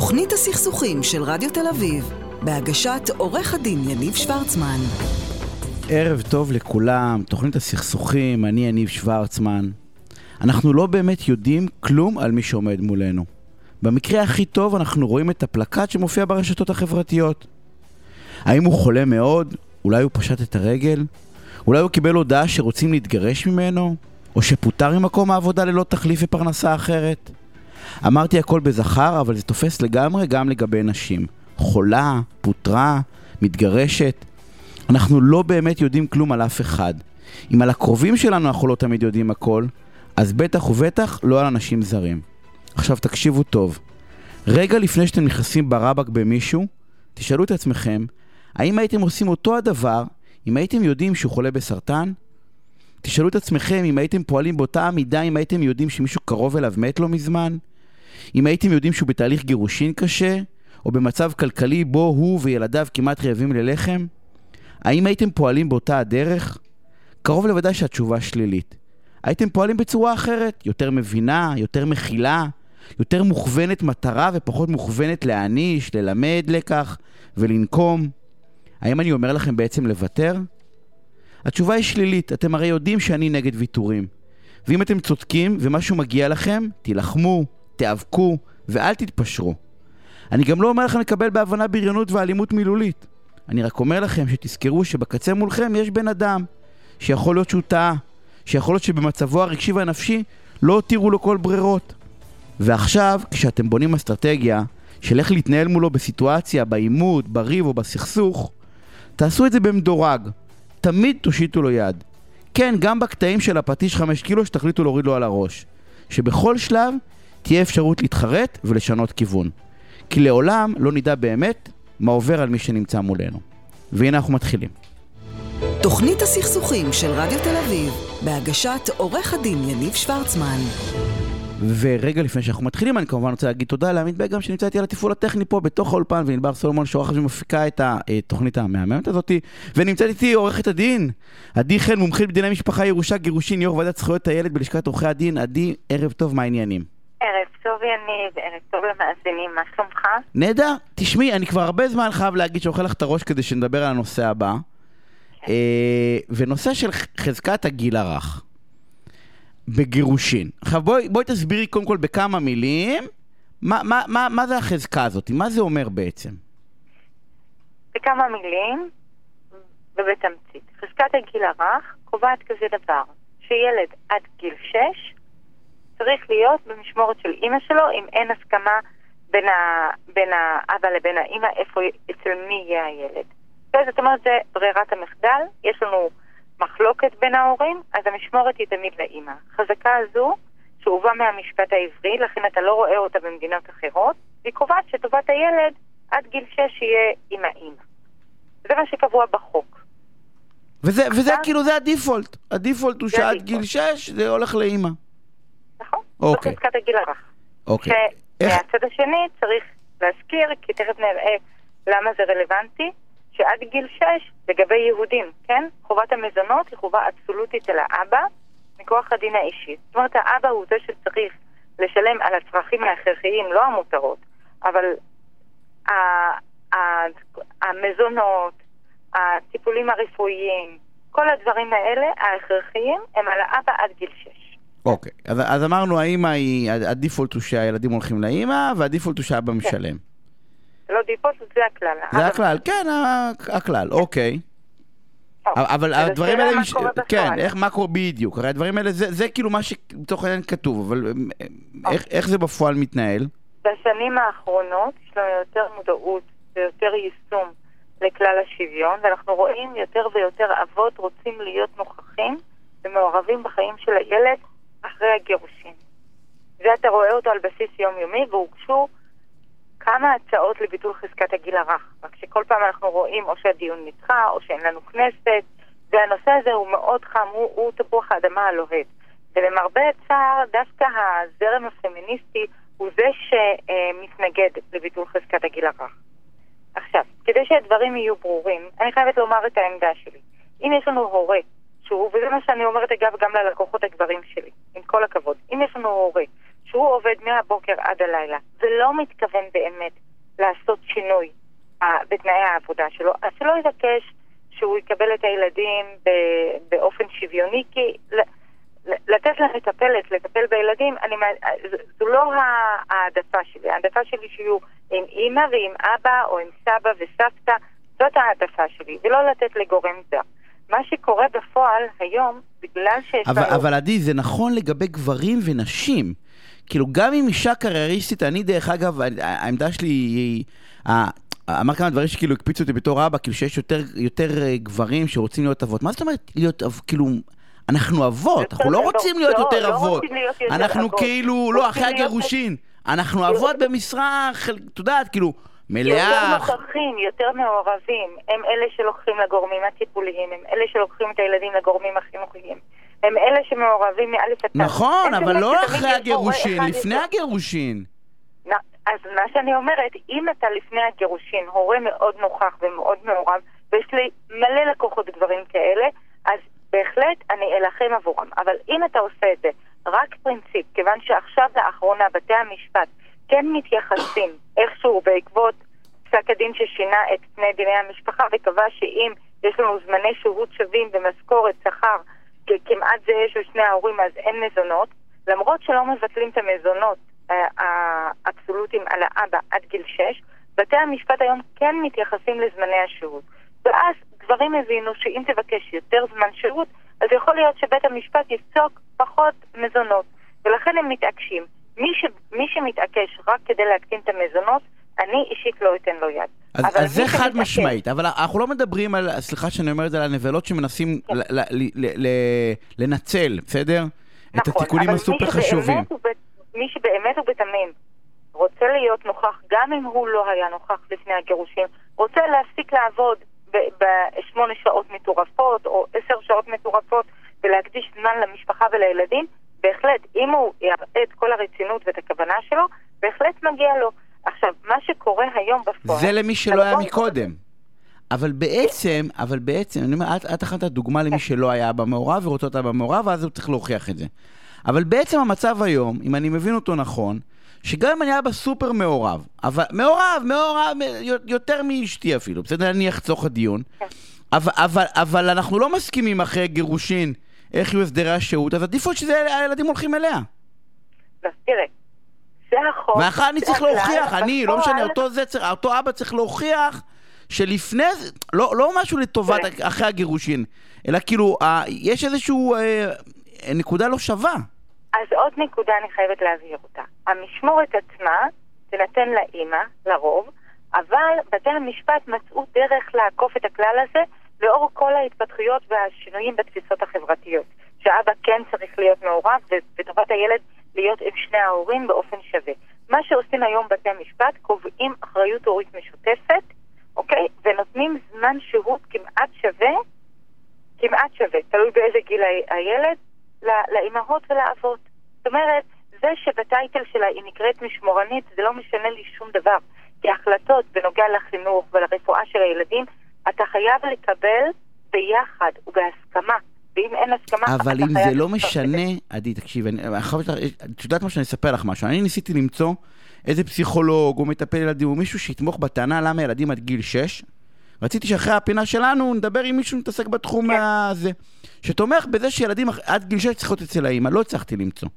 תוכנית הסכסוכים של רדיו תל אביב, בהגשת עורך הדין יניב שוורצמן. ערב טוב לכולם, תוכנית הסכסוכים, אני יניב שוורצמן. אנחנו לא באמת יודעים כלום על מי שעומד מולנו. במקרה הכי טוב אנחנו רואים את הפלקט שמופיע ברשתות החברתיות. האם הוא חולה מאוד? אולי הוא פשט את הרגל? אולי הוא קיבל הודעה שרוצים להתגרש ממנו? או שפוטר ממקום העבודה ללא תחליף ופרנסה אחרת? אמרתי הכל בזכר, אבל זה תופס לגמרי גם לגבי נשים. חולה, פוטרה, מתגרשת. אנחנו לא באמת יודעים כלום על אף אחד. אם על הקרובים שלנו אנחנו לא תמיד יודעים הכל, אז בטח ובטח לא על אנשים זרים. עכשיו תקשיבו טוב. רגע לפני שאתם נכנסים ברבק במישהו, תשאלו את עצמכם, האם הייתם עושים אותו הדבר אם הייתם יודעים שהוא חולה בסרטן? תשאלו את עצמכם אם הייתם פועלים באותה המידה אם הייתם יודעים שמישהו קרוב אליו מת לא מזמן? אם הייתם יודעים שהוא בתהליך גירושין קשה, או במצב כלכלי בו הוא וילדיו כמעט רעבים ללחם? האם הייתם פועלים באותה הדרך? קרוב לוודאי שהתשובה שלילית. הייתם פועלים בצורה אחרת, יותר מבינה, יותר מכילה, יותר מוכוונת מטרה ופחות מוכוונת להעניש, ללמד לקח ולנקום. האם אני אומר לכם בעצם לוותר? התשובה היא שלילית, אתם הרי יודעים שאני נגד ויתורים. ואם אתם צודקים ומשהו מגיע לכם, תילחמו, תיאבקו ואל תתפשרו. אני גם לא אומר לכם לקבל בהבנה בריונות ואלימות מילולית. אני רק אומר לכם שתזכרו שבקצה מולכם יש בן אדם, שיכול להיות שהוא טעה, שיכול להיות שבמצבו הרגשי והנפשי לא הותירו לו כל ברירות. ועכשיו, כשאתם בונים אסטרטגיה של איך להתנהל מולו בסיטואציה, בעימות, בריב או בסכסוך, תעשו את זה במדורג. תמיד תושיטו לו יד. כן, גם בקטעים של הפטיש 5 קילו שתחליטו להוריד לו על הראש. שבכל שלב תהיה אפשרות להתחרט ולשנות כיוון. כי לעולם לא נדע באמת מה עובר על מי שנמצא מולנו. והנה אנחנו מתחילים. תוכנית הסכסוכים של רדיו תל אביב, בהגשת עורך הדין יניב שוורצמן. ורגע לפני שאנחנו מתחילים, אני כמובן רוצה להגיד תודה לעמית בגם שנמצא איתי על התפעול הטכני פה בתוך האולפן, וענבר סולומון שעורכת ומפיקה את התוכנית המהממת הזאתי, ונמצאת איתי עורכת הדין, עדי חן, מומחית בדיני משפחה, ירושה, גירושין, יו"ר ועדת זכויות הילד בלשכת עורכי הדין. עדי, ערב טוב, מה העניינים? ערב טוב יניב, ערב טוב למאזינים, מה שלומך? נהדר. תשמעי, אני כבר הרבה זמן חייב להגיד שאוכל לך את הראש כדי שנדבר על הנושא הבא. אה, ונושא של חזקת הגיל הרך. בגירושין. עכשיו בואי, בואי תסבירי קודם כל בכמה מילים מה, מה, מה, מה זה החזקה הזאת, מה זה אומר בעצם? בכמה מילים ובתמצית. חזקת הגיל הרך קובעת כזה דבר, שילד עד גיל 6 צריך להיות במשמורת של אימא שלו אם אין הסכמה בין, ה, בין האבא לבין האימא איפה, אצל מי יהיה הילד. זאת אומרת, זה ברירת המחדל, יש לנו מחלוקת בין ההורים, אז המשמורת היא תמיד לאימא. חזקה הזו, שהובאה מהמשפט העברי, לכן אתה לא רואה אותה במדינות אחרות, היא קובעת שטובת הילד עד גיל 6 יהיה עם האימא. זה מה שקבוע בחוק. וזה, וזה כאילו, זה הדיפולט. הדיפולט הוא שעד גיל 6 זה הולך לאימא. אוקיי. זו חזקת הגיל הרך. אוקיי. שמהצד השני צריך להזכיר, כי תכף נראה למה זה רלוונטי, שעד גיל 6, לגבי יהודים, כן? חובת המזונות היא חובה אבסולוטית אל האבא, מכוח הדין האישי. זאת אומרת, האבא הוא זה שצריך לשלם על הצרכים ההכרחיים, לא המותרות, אבל המזונות, הטיפולים הרפואיים, כל הדברים האלה, ההכרחיים, הם על האבא עד גיל 6. אוקיי, אז, אז אמרנו האמא היא, הדיפולט הוא שהילדים הולכים לאמא, והדיפולט הוא שהאבא משלם. זה לא דיפולט, זה הכלל. זה הכלל, כן, הכלל, אוקיי. אבל הדברים האלה, כן, איך, מה קורה בדיוק, הרי הדברים האלה, זה, זה כאילו מה שלצורך העניין כתוב, אבל איך, איך זה בפועל מתנהל? בשנים האחרונות יש לנו יותר מודעות ויותר יישום לכלל השוויון, ואנחנו רואים יותר ויותר אבות רוצים להיות נוכחים ומעורבים בחיים של הילד אחרי הגירושין. זה אתה רואה אותו על בסיס יומיומי, והוגשו כמה הצעות לביטול חזקת הגיל הרך. רק שכל פעם אנחנו רואים או שהדיון נדחה, או שאין לנו כנסת, והנושא הזה הוא מאוד חם, הוא, הוא תפוח האדמה הלוהט. ולמרבה הצער, דווקא הזרם הפמיניסטי הוא זה שמתנגד לביטול חזקת הגיל הרך. עכשיו, כדי שהדברים יהיו ברורים, אני חייבת לומר את העמדה שלי. אם יש לנו הורה שהוא, וזה מה שאני אומרת אגב גם ללקוחות הגברים שלי, עם כל הכבוד, אם יש לנו הורה שהוא עובד מהבוקר עד הלילה, ולא מתכוון באמת לעשות שינוי uh, בתנאי העבודה שלו, אז שלא יבקש שהוא יקבל את הילדים באופן שוויוני, כי לתת למטפלת לטפל בילדים, אני, זו לא העדפה שלי. העדפה שלי שיהיו עם אימא ועם אבא, או עם סבא וסבתא, זאת העדפה שלי, ולא לתת לגורם זר. מה שקורה בפועל היום, בגלל שיש אבל, לנו... אבל עדי, זה נכון לגבי גברים ונשים. כאילו, גם אם אישה קרייריסטית, אני דרך אגב, העמדה שלי היא... אמר כמה דברים שכאילו הקפיצו אותי בתור אבא, כאילו שיש יותר, יותר אה, גברים שרוצים להיות אבות. מה זאת אומרת להיות, כאילו, אנחנו אבות, אנחנו לא רוצים להיות לא, יותר לא אבות. אנחנו כאילו, לא, אחרי הגירושין. אנחנו אבות במשרה, את יודעת, כאילו, מלאה. יותר נוכחים, יותר מעורבים. הם אלה שלוקחים לגורמים הטיפוליים, הם אלה שלוקחים את הילדים לגורמים החינוכיים. הם אלה שמעורבים מאלף עד נכון, אבל לא אחרי הגירושין, לפני הגירושין. אז מה שאני אומרת, אם אתה לפני הגירושין הורה מאוד נוכח ומאוד מעורב, ויש לי מלא לקוחות גברים כאלה, אז בהחלט אני אלחם עבורם. אבל אם אתה עושה את זה רק פרינציפ, כיוון שעכשיו לאחרונה בתי המשפט כן מתייחסים איכשהו בעקבות פסק הדין ששינה את פני דיני המשפחה וקבע שאם יש לנו זמני שהות שווים ומשכורת, שכר, כמעט זהה של שני ההורים אז אין מזונות, למרות שלא מבטלים את המזונות אה, האבסולוטיים על האבא עד גיל 6, בתי המשפט היום כן מתייחסים לזמני השהות. ואז גברים הבינו שאם תבקש יותר זמן שהות, אז יכול להיות שבית המשפט יפסוק פחות מזונות. ולכן הם מתעקשים. מי, ש... מי שמתעקש רק כדי להקטין את המזונות, אני אישית לא אתן לו יד. אז, אז זה חד משמעית, אבל אנחנו לא מדברים על, סליחה שאני אומר את זה, על הנבלות שמנסים כן. ל, ל, ל, ל, לנצל, בסדר? נכון, את התיקונים הסופר חשובים. מי שבאמת ובתמים רוצה להיות נוכח, גם אם הוא לא היה נוכח לפני הגירושים, רוצה להפסיק לעבוד בשמונה שעות מטורפות או עשר שעות מטורפות ולהקדיש זמן למשפחה ולילדים, בהחלט, אם הוא יראה את כל הרצינות ואת הכוונה שלו, בהחלט מגיע לו. עכשיו, מה שקורה היום בפועל... זה למי שלא היה מקודם. אבל בעצם, אבל בעצם, אני אומר, את, את אחת הדוגמה למי שלא היה במעורב ורוצה אותה במעורב, ואז הוא צריך להוכיח את זה. אבל בעצם המצב היום, אם אני מבין אותו נכון, שגם אם אני אבא סופר מעורב, אבל מעורב, מעורב, יותר מאשתי אפילו, בסדר? אני אחצוך הדיון. כן. אבל, אבל, אבל אנחנו לא מסכימים אחרי גירושין איך יהיו הסדרי השהות, אז עדיף שהילדים הולכים אליה. תראה, זה החוק. ואחר אני צריך להוכיח, אני, לא משנה, אותו, זה, אותו אבא צריך להוכיח שלפני זה, לא, לא משהו לטובת אחרי הגירושין, אלא כאילו, אה, יש איזשהו אה, נקודה לא שווה. אז עוד נקודה אני חייבת להבהיר אותה. המשמורת עצמה תינתן לאימא, לרוב, אבל בתי המשפט מצאו דרך לעקוף את הכלל הזה לאור כל ההתפתחויות והשינויים בתפיסות החברתיות. שאבא כן צריך להיות מעורב וטובת הילד להיות עם שני ההורים באופן שווה. מה שעושים היום בתי המשפט, קובעים אחריות הורית משותפת, אוקיי? ונותנים זמן שהות כמעט שווה, כמעט שווה, תלוי באיזה גיל הילד, לאימהות ולאבות. זאת אומרת, זה שבטייטל שלה היא נקראת משמורנית, זה לא משנה לי שום דבר. כי ההחלטות בנוגע לחינוך ולרפואה של הילדים, אתה חייב לקבל ביחד ובהסכמה. ואם אין הסכמה, אבל אם זה לא משנה, עדי, תקשיב, את יודעת מה שאני אספר לך משהו? אני ניסיתי למצוא איזה פסיכולוג או מטפל ילדים או מישהו שיתמוך בטענה למה ילדים עד גיל 6 רציתי שאחרי הפינה שלנו נדבר עם מישהו שמתעסק בתחום כן. הזה, שתומך בזה שילדים עד גיל 6 צריכות אצל האמא, לא הצלחתי למצוא.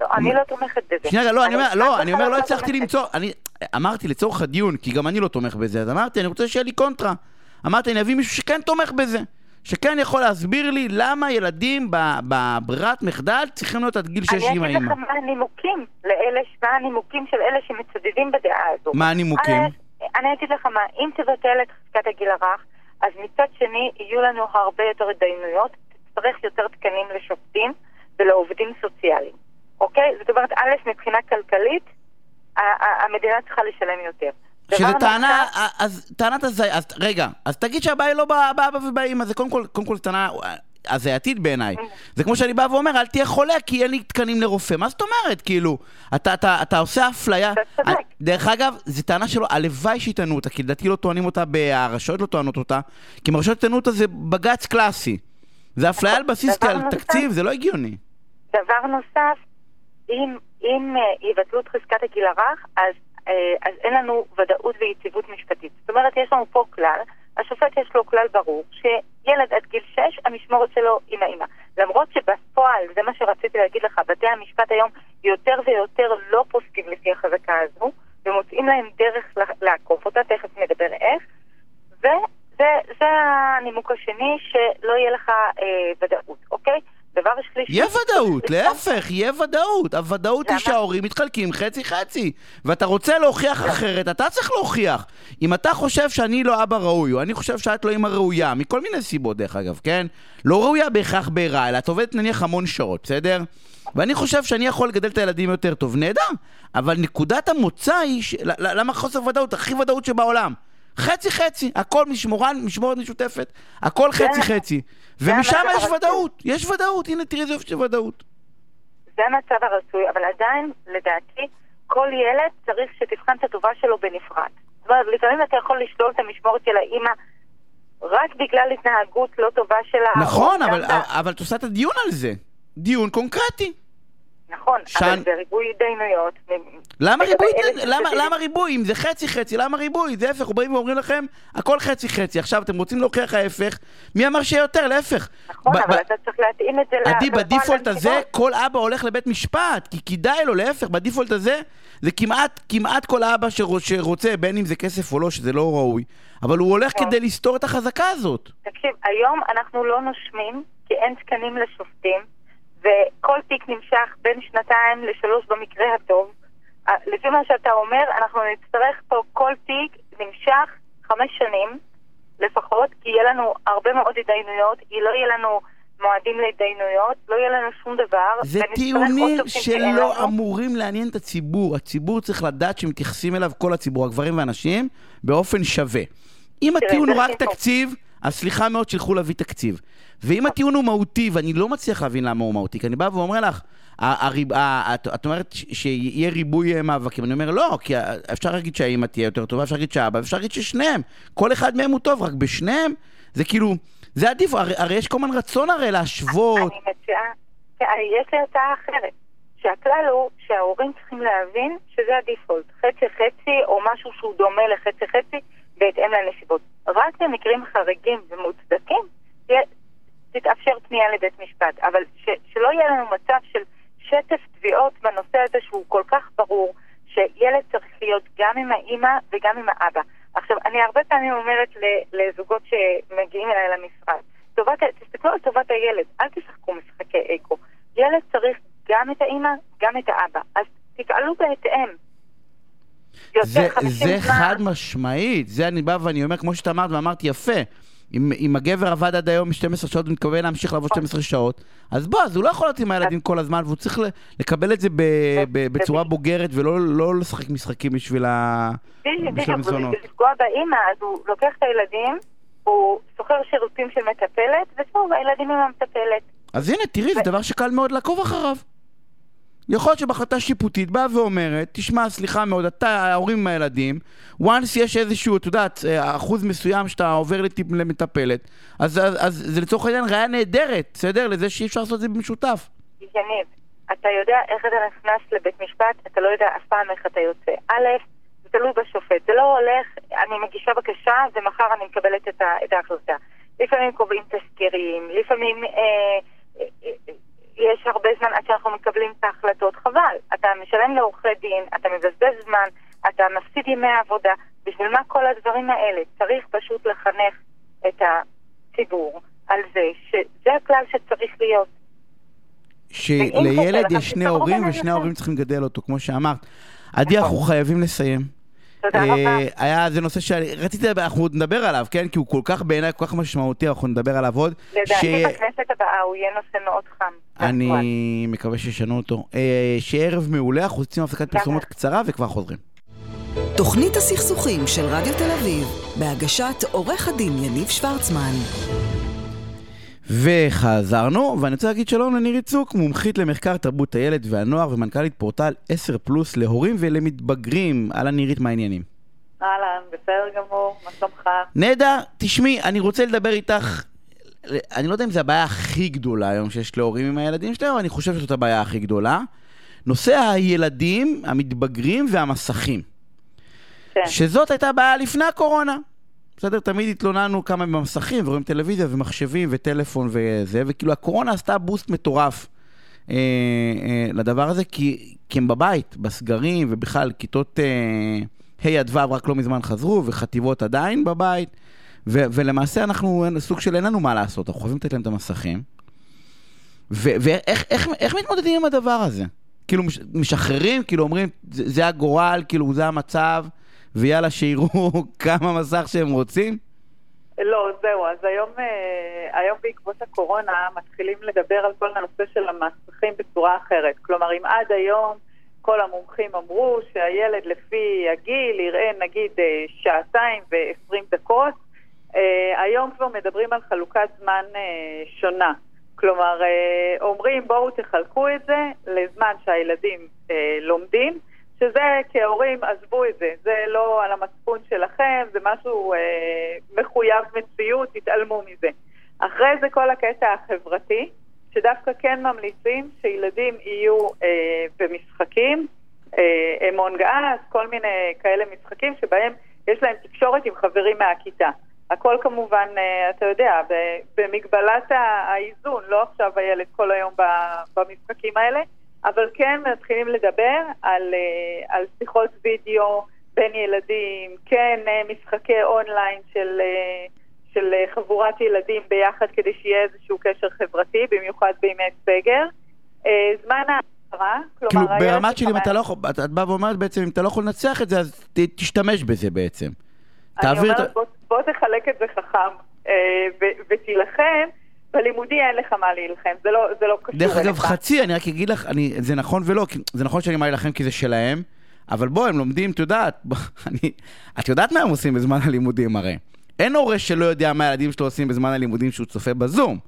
לא, אני לא תומכת בזה. שנייה, לא, אני אומר, לא, אני אומר, לא הצלחתי למצוא, אני אמרתי לצורך הדיון, כי גם אני לא תומך בזה, אז אמרתי, אני רוצה שיהיה לי קונטרה. אמרתי, אני אביא מישהו שכן תומך בזה. שכן יכול להסביר לי למה ילדים בברירת מחדל צריכים להיות עד גיל 6 עם האמא. אני אגיד לך מה הנימוקים לאלה, מה הנימוקים של אלה שמצדדים בדעה הזו. מה הנימוקים? אני אגיד לך מה, אם תבטל את חזקת הגיל הרך, אז מצד שני יהיו לנו הרבה יותר התדיינויות, תצטרך יותר תקנים לשופטים ולעובדים סוציאליים, אוקיי? זאת אומרת, א', מבחינה כלכלית, המדינה צריכה לשלם יותר. שזה טענה, אז טענת הזיה, אז רגע, אז תגיד שהבעיה היא לא באבא ובאמא, זה קודם כל, קודם כל טענה הזייתית בעיניי. זה כמו שאני בא ואומר, אל תהיה חולה כי אין לי תקנים לרופא. מה זאת אומרת, כאילו? אתה, אתה, אתה עושה אפליה. דרך אגב, זו טענה שלו, הלוואי שיטענו אותה, כי לדעתי לא טוענים אותה, הרשויות לא טוענות אותה, כי אם הרשויות יטענו אותה זה בג"ץ קלאסי. זה אפליה על בסיס תקציב, זה לא הגיוני. דבר נוסף, אם, אם uh, יבטלו את חזקת הגיל הרך, אז, אז אין לנו ודאות ויציבות משפטית. זאת אומרת, יש לנו פה כלל, השופט יש לו כלל ברור, שילד עד גיל 6, המשמורת שלו עם האמא. למרות שבפועל, זה מה שרציתי להגיד לך, בתי המשפט היום יותר ויותר לא פוסקים לפי החזקה הזו, ומוצאים להם דרך לעקוף אותה, תכף נדבר איך, וזה הנימוק השני, שלא יהיה לך אה, ודאות, אוקיי? דבר שלישי... יהיה ודאות, להפך, יהיה ודאות. הוודאות היא שההורים מתחלקים חצי-חצי. ואתה רוצה להוכיח אחרת, אתה צריך להוכיח. אם אתה חושב שאני לא אבא ראוי, או אני חושב שאת לא אימא ראויה, מכל מיני סיבות דרך אגב, כן? לא ראויה בהכרח בעירה, אלא את עובדת נניח המון שעות, בסדר? ואני חושב שאני יכול לגדל את הילדים יותר טוב, נהדר. אבל נקודת המוצא היא, ש... למה חוסר ודאות? הכי ודאות שבעולם. חצי חצי, הכל משמורן, משמורת משותפת, הכל חצי חצי. ומשם יש ודאות, יש ודאות, הנה תראי איזה יופי של ודאות. זה המצב הרצוי, אבל עדיין, לדעתי, כל ילד צריך שתבחן את הטובה שלו בנפרד. זאת אומרת, לפעמים אתה יכול לשלול את המשמורת של האימא רק בגלל התנהגות לא טובה שלה. נכון, אבל, אבל את עושה את הדיון על זה. דיון קונקרטי. נכון, שן... אבל זה ריבוי התדיינויות. למה ריבוי? למה, למה ריבוי? אם זה חצי חצי, למה ריבוי? זה ההפך, באים ואומרים לכם, הכל חצי חצי. עכשיו אתם רוצים להוכיח ההפך, מי אמר שיהיה יותר? להפך. נכון, אבל אתה צריך להתאים את זה עדי, בדיפולט הזה, כל אבא הולך לבית משפט, כי כדאי לו, להפך, בדיפולט הזה, זה כמעט, כמעט כל אבא שרוצה, בין אם זה כסף או לא, שזה לא ראוי, אבל הוא הולך נכון. כדי לסתור את החזקה הזאת. תקשיב, היום אנחנו לא נושמים, כי אין תקנים לשופטים. וכל תיק נמשך בין שנתיים לשלוש במקרה הטוב. אה, לפי מה שאתה אומר, אנחנו נצטרך פה כל תיק נמשך חמש שנים לפחות, כי יהיה לנו הרבה מאוד התדיינויות, לא יהיה לנו מועדים להתדיינויות, לא יהיה לנו שום דבר. זה טיעונים שלא אמורים לעניין את הציבור. הציבור צריך לדעת שמתייחסים אליו כל הציבור, הגברים והנשים, באופן שווה. אם הטיעון הוא רק תקציב... אז סליחה מאוד שילכו להביא תקציב. ואם הטיעון הוא מהותי, ואני לא מצליח להבין למה הוא מהותי, כי אני בא ואומר לך, הריב, את, את אומרת שיהיה ריבוי אה, מאבקים, אני אומר לא, כי אפשר להגיד שהאימא תהיה יותר טובה, אפשר להגיד שהאבא, אפשר להגיד ששניהם, כל אחד מהם הוא טוב, רק בשניהם, זה כאילו, זה עדיף, הרי, הרי יש כל הזמן רצון הרי להשוות. אני מציעה, יש לי הצעה אחרת, שהכלל הוא שההורים צריכים להבין שזה הדיפולט, חצי חצי או משהו שהוא דומה לחצי חצי בהתאם לנסיבות. רק במקרים חריגים ומוצדקים תתאפשר פנייה לבית משפט, אבל ש, שלא יהיה לנו מצב של שטף תביעות בנושא הזה שהוא כל כך ברור, שילד צריך להיות גם עם האימא וגם עם האבא. עכשיו, אני הרבה פעמים אומרת לזוגות שמגיעים אליי למשרד, טובת, תסתכלו על טובת הילד, אל תשחקו משחקי אקו. ילד צריך גם את האימא, גם את האבא. אז תפעלו בהתאם. זה, זה חד משמעית, זה אני בא ואני אומר, כמו שאתה אמרת ואמרתי יפה, אם, אם הגבר עבד עד היום 12 שעות ומתכוון להמשיך לעבוד 12 שעות, אז בוא, אז הוא לא יכול להיות עם הילדים כל הזמן, והוא צריך לקבל את זה ב, ב, בצורה בוגרת, ולא לא לשחק משחקים בשביל המזונות. בדיוק, לפגוע באימא, אז הוא לוקח את הילדים, הוא שוכר שירותים של מטפלת, וזהו, הילדים עם המטפלת. אז הנה, תראי, זה דבר שקל מאוד לעקוב אחריו. יכול להיות שבהחלטה שיפוטית באה ואומרת, תשמע, סליחה מאוד, אתה, ההורים עם הילדים, once יש איזשהו, את יודעת, אה, אחוז מסוים שאתה עובר לטיפ, למטפלת, אז, אז, אז זה לצורך העניין ראיה נהדרת, בסדר? לזה שאי אפשר לעשות את זה במשותף. יניב, אתה יודע איך אתה נכנס לבית משפט, אתה לא יודע אף פעם איך אתה יוצא. א', תלוי בשופט. זה לא הולך, אני מגישה בקשה ומחר אני מקבלת את ההחלטה. לפעמים קובעים תסקירים, לפעמים... אה, אה, אה, יש הרבה זמן עד שאנחנו מקבלים את ההחלטות. חבל. אתה משלם לעורכי דין, אתה מבזבז זמן, אתה מפסיד ימי עבודה. בשביל מה כל הדברים האלה? צריך פשוט לחנך את הציבור על זה שזה הכלל שצריך להיות. שלילד יש שני הורים ושני ההורים צריכים לגדל אותו, כמו שאמרת. עדי, אנחנו חייבים לסיים. תודה רבה. אה, היה, זה נושא שרציתי, אנחנו עוד נדבר עליו, כן? כי הוא כל כך בעיניי, כל כך משמעותי, אנחנו נדבר עליו עוד. לדעתי בכנסת הבאה הוא יהיה נושא מאוד חם. אני מקווה שישנו אותו. אה, שיהיה ערב מעולה, אנחנו יוצאים הפסקת פרסומות קצרה וכבר חוזרים. תוכנית הסכסוכים של רדיו תל אביב, בהגשת עורך הדין יניב שוורצמן. וחזרנו, ואני רוצה להגיד שלום לנירי צוק, מומחית למחקר תרבות הילד והנוער ומנכ"לית פורטל 10 פלוס להורים ולמתבגרים. אהלן נירית, מה העניינים? אהלן, בסדר גמור, מה שלומך? נהדר, תשמעי, אני רוצה לדבר איתך, אני לא יודע אם זו הבעיה הכי גדולה היום שיש להורים עם הילדים שלהם, אבל אני חושב שזאת הבעיה הכי גדולה. נושא הילדים, המתבגרים והמסכים. כן. שזאת הייתה בעיה לפני הקורונה. בסדר? תמיד התלוננו כמה הם במסכים, ורואים טלוויזיה ומחשבים וטלפון וזה, וכאילו הקורונה עשתה בוסט מטורף אה, אה, לדבר הזה, כי, כי הם בבית, בסגרים, ובכלל כיתות ה' אה, עד ו' רק לא מזמן חזרו, וחטיבות עדיין בבית, ו, ולמעשה אנחנו סוג של אין לנו מה לעשות, אנחנו חייבים לתת להם את המסכים. ואיך איך, איך מתמודדים עם הדבר הזה? כאילו מש, משחררים, כאילו אומרים, זה, זה הגורל, כאילו זה המצב. ויאללה, שיראו כמה מסך שהם רוצים? לא, זהו, אז היום, אה, היום בעקבות הקורונה מתחילים לדבר על כל הנושא של המסכים בצורה אחרת. כלומר, אם עד היום כל המומחים אמרו שהילד לפי הגיל יראה נגיד אה, שעתיים ועשרים דקות, אה, היום כבר מדברים על חלוקת זמן שונה. כלומר, אומרים בואו תחלקו את זה לזמן שהילדים לומדים, שזה כהורים, עזבו את זה, זה לא על המצפון שלכם, זה משהו אה, מחויב מציאות, תתעלמו מזה. אחרי זה כל הקטע החברתי, שדווקא כן ממליצים שילדים יהיו אה, במשחקים, אה, אמון גאס, כל מיני כאלה משחקים שבהם יש להם תקשורת עם חברים מהכיתה. הכל כמובן, אה, אתה יודע, במגבלת האיזון, לא עכשיו הילד כל היום במשחקים האלה. אבל כן מתחילים לדבר על, אה, על שיחות וידאו בין ילדים, כן אה, משחקי אונליין של, אה, של חבורת ילדים ביחד כדי שיהיה איזשהו קשר חברתי, במיוחד בימי סגר. זמן ההעברה, כלומר... כאילו ברמת של אם אתה לא יכול, את באה ואומרת בעצם, אם אתה לא יכול לנצח את זה, אז ת, תשתמש בזה בעצם. אני אומרת, את... בוא, בוא תחלק את זה חכם ותילחם. בלימודי אין לך מה להילחם, זה לא, זה לא קשור אליך. דרך אגב, חצי, אני רק אגיד לך, אני, זה נכון ולא, זה נכון שאני מה להילחם כי זה שלהם, אבל בוא, הם לומדים, את יודעת, אני, את יודעת מה הם עושים בזמן הלימודים הרי. אין הורה שלא יודע מה הילדים שלו עושים בזמן הלימודים שהוא צופה בזום.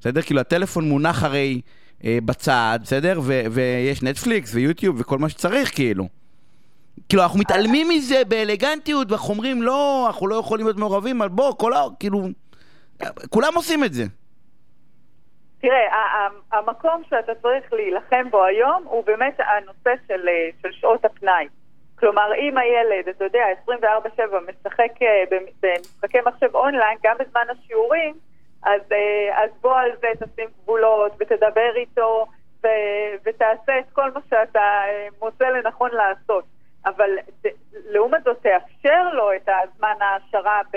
בסדר? כאילו, הטלפון מונח הרי אה, בצד, בסדר? ו- ויש נטפליקס ויוטיוב וכל מה שצריך, כאילו. כאילו, אנחנו מתעלמים מזה באלגנטיות, ואנחנו אומרים, לא, אנחנו לא יכולים להיות מעורבים, אבל בוא, כל ה... כאילו... כולם עושים את זה. תראה, המקום שאתה צריך להילחם בו היום הוא באמת הנושא של, אה, של שעות הפנאי. כלומר, אם הילד, אתה יודע, 24-7 משחק אה, במשחקי מחשב אונליין, גם בזמן השיעורים, אז, אה, אז בוא על זה תשים גבולות ותדבר איתו ו, ותעשה את כל מה שאתה מוצא לנכון לעשות. אבל לעומת זאת, תאפשר לו את הזמן ההעשרה ב...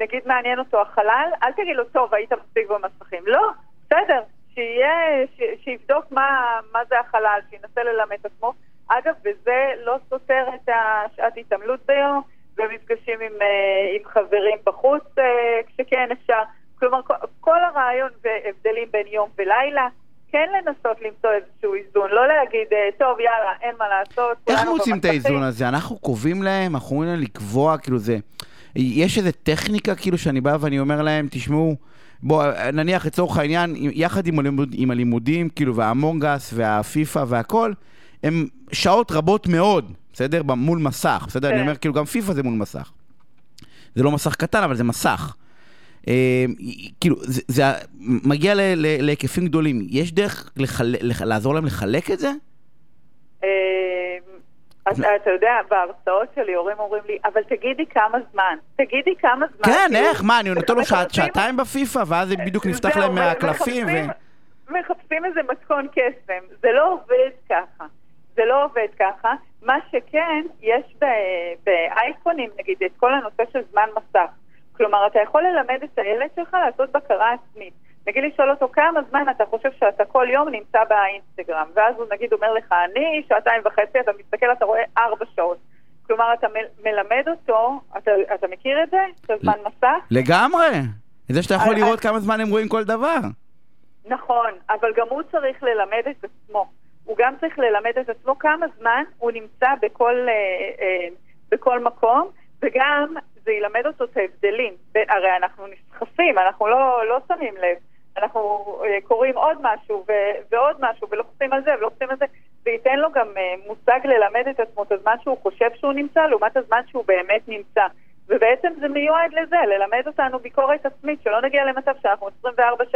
נגיד מעניין אותו החלל, אל תגיד לו, טוב, היית מספיק במסכים. לא, בסדר, שיהיה, ש, שיבדוק מה, מה זה החלל, שינסה ללמד את עצמו. אגב, וזה לא סותר את השעת התעמלות ביום, ומפגשים עם, אה, עם חברים בחוץ אה, כשכן אפשר. כלומר, כל, הרעיון והבדלים בין יום ולילה, כן לנסות למצוא איזשהו איזון, לא להגיד, אה, טוב, יאללה, אין מה לעשות. איך מוצאים את האיזון הזה? אנחנו קובעים להם, אנחנו אומרים להם לקבוע, כאילו זה... יש איזה טכניקה, כאילו, שאני בא ואני אומר להם, תשמעו, בוא, נניח לצורך העניין, יחד עם, הלימוד, עם הלימודים, כאילו, והמונגס והפיפא והכל, הם שעות רבות מאוד, בסדר? מול מסך, בסדר? כן. אני אומר, כאילו, גם פיפא זה מול מסך. זה לא מסך קטן, אבל זה מסך. אה, כאילו, זה, זה מגיע להיקפים גדולים. יש דרך לחל, לח, לעזור להם לחלק את זה? אה, אתה יודע, בהרצאות שלי הורים אומרים לי, אבל תגידי כמה זמן, תגידי כמה זמן. כן, איך, מה, אני נותן לו שעתיים בפיפא, ואז בדיוק נפתח להם מהקלפים. מחפשים איזה מתכון קסם, זה לא עובד ככה. זה לא עובד ככה. מה שכן, יש באייקונים, נגיד, את כל הנושא של זמן מסך. כלומר, אתה יכול ללמד את הילד שלך לעשות בקרה עצמית. נגיד לשאול אותו כמה זמן אתה חושב שאתה כל יום נמצא באינסטגרם, ואז הוא נגיד אומר לך, אני שעתיים וחצי, אתה מסתכל, אתה רואה ארבע שעות. כלומר, אתה מ- מלמד אותו, אתה, אתה מכיר את זה? את הזמן מסך? לגמרי. זה שאתה יכול לראות כמה זמן הם רואים כל דבר. נכון, אבל גם הוא צריך ללמד את עצמו. הוא גם צריך ללמד את עצמו כמה זמן הוא נמצא בכל, אה, אה, בכל מקום, וגם זה ילמד אותו את ההבדלים. הרי אנחנו נסחפים, אנחנו לא, לא שמים לב. אנחנו אה, קוראים עוד משהו ו- ועוד משהו ולוחצים על זה ולוחצים על זה, זה ייתן לו גם אה, מושג ללמד את עצמו את הזמן שהוא חושב שהוא נמצא לעומת הזמן שהוא באמת נמצא. ובעצם זה מיועד לזה, ללמד אותנו ביקורת עצמית, שלא נגיע למצב שאנחנו 24-7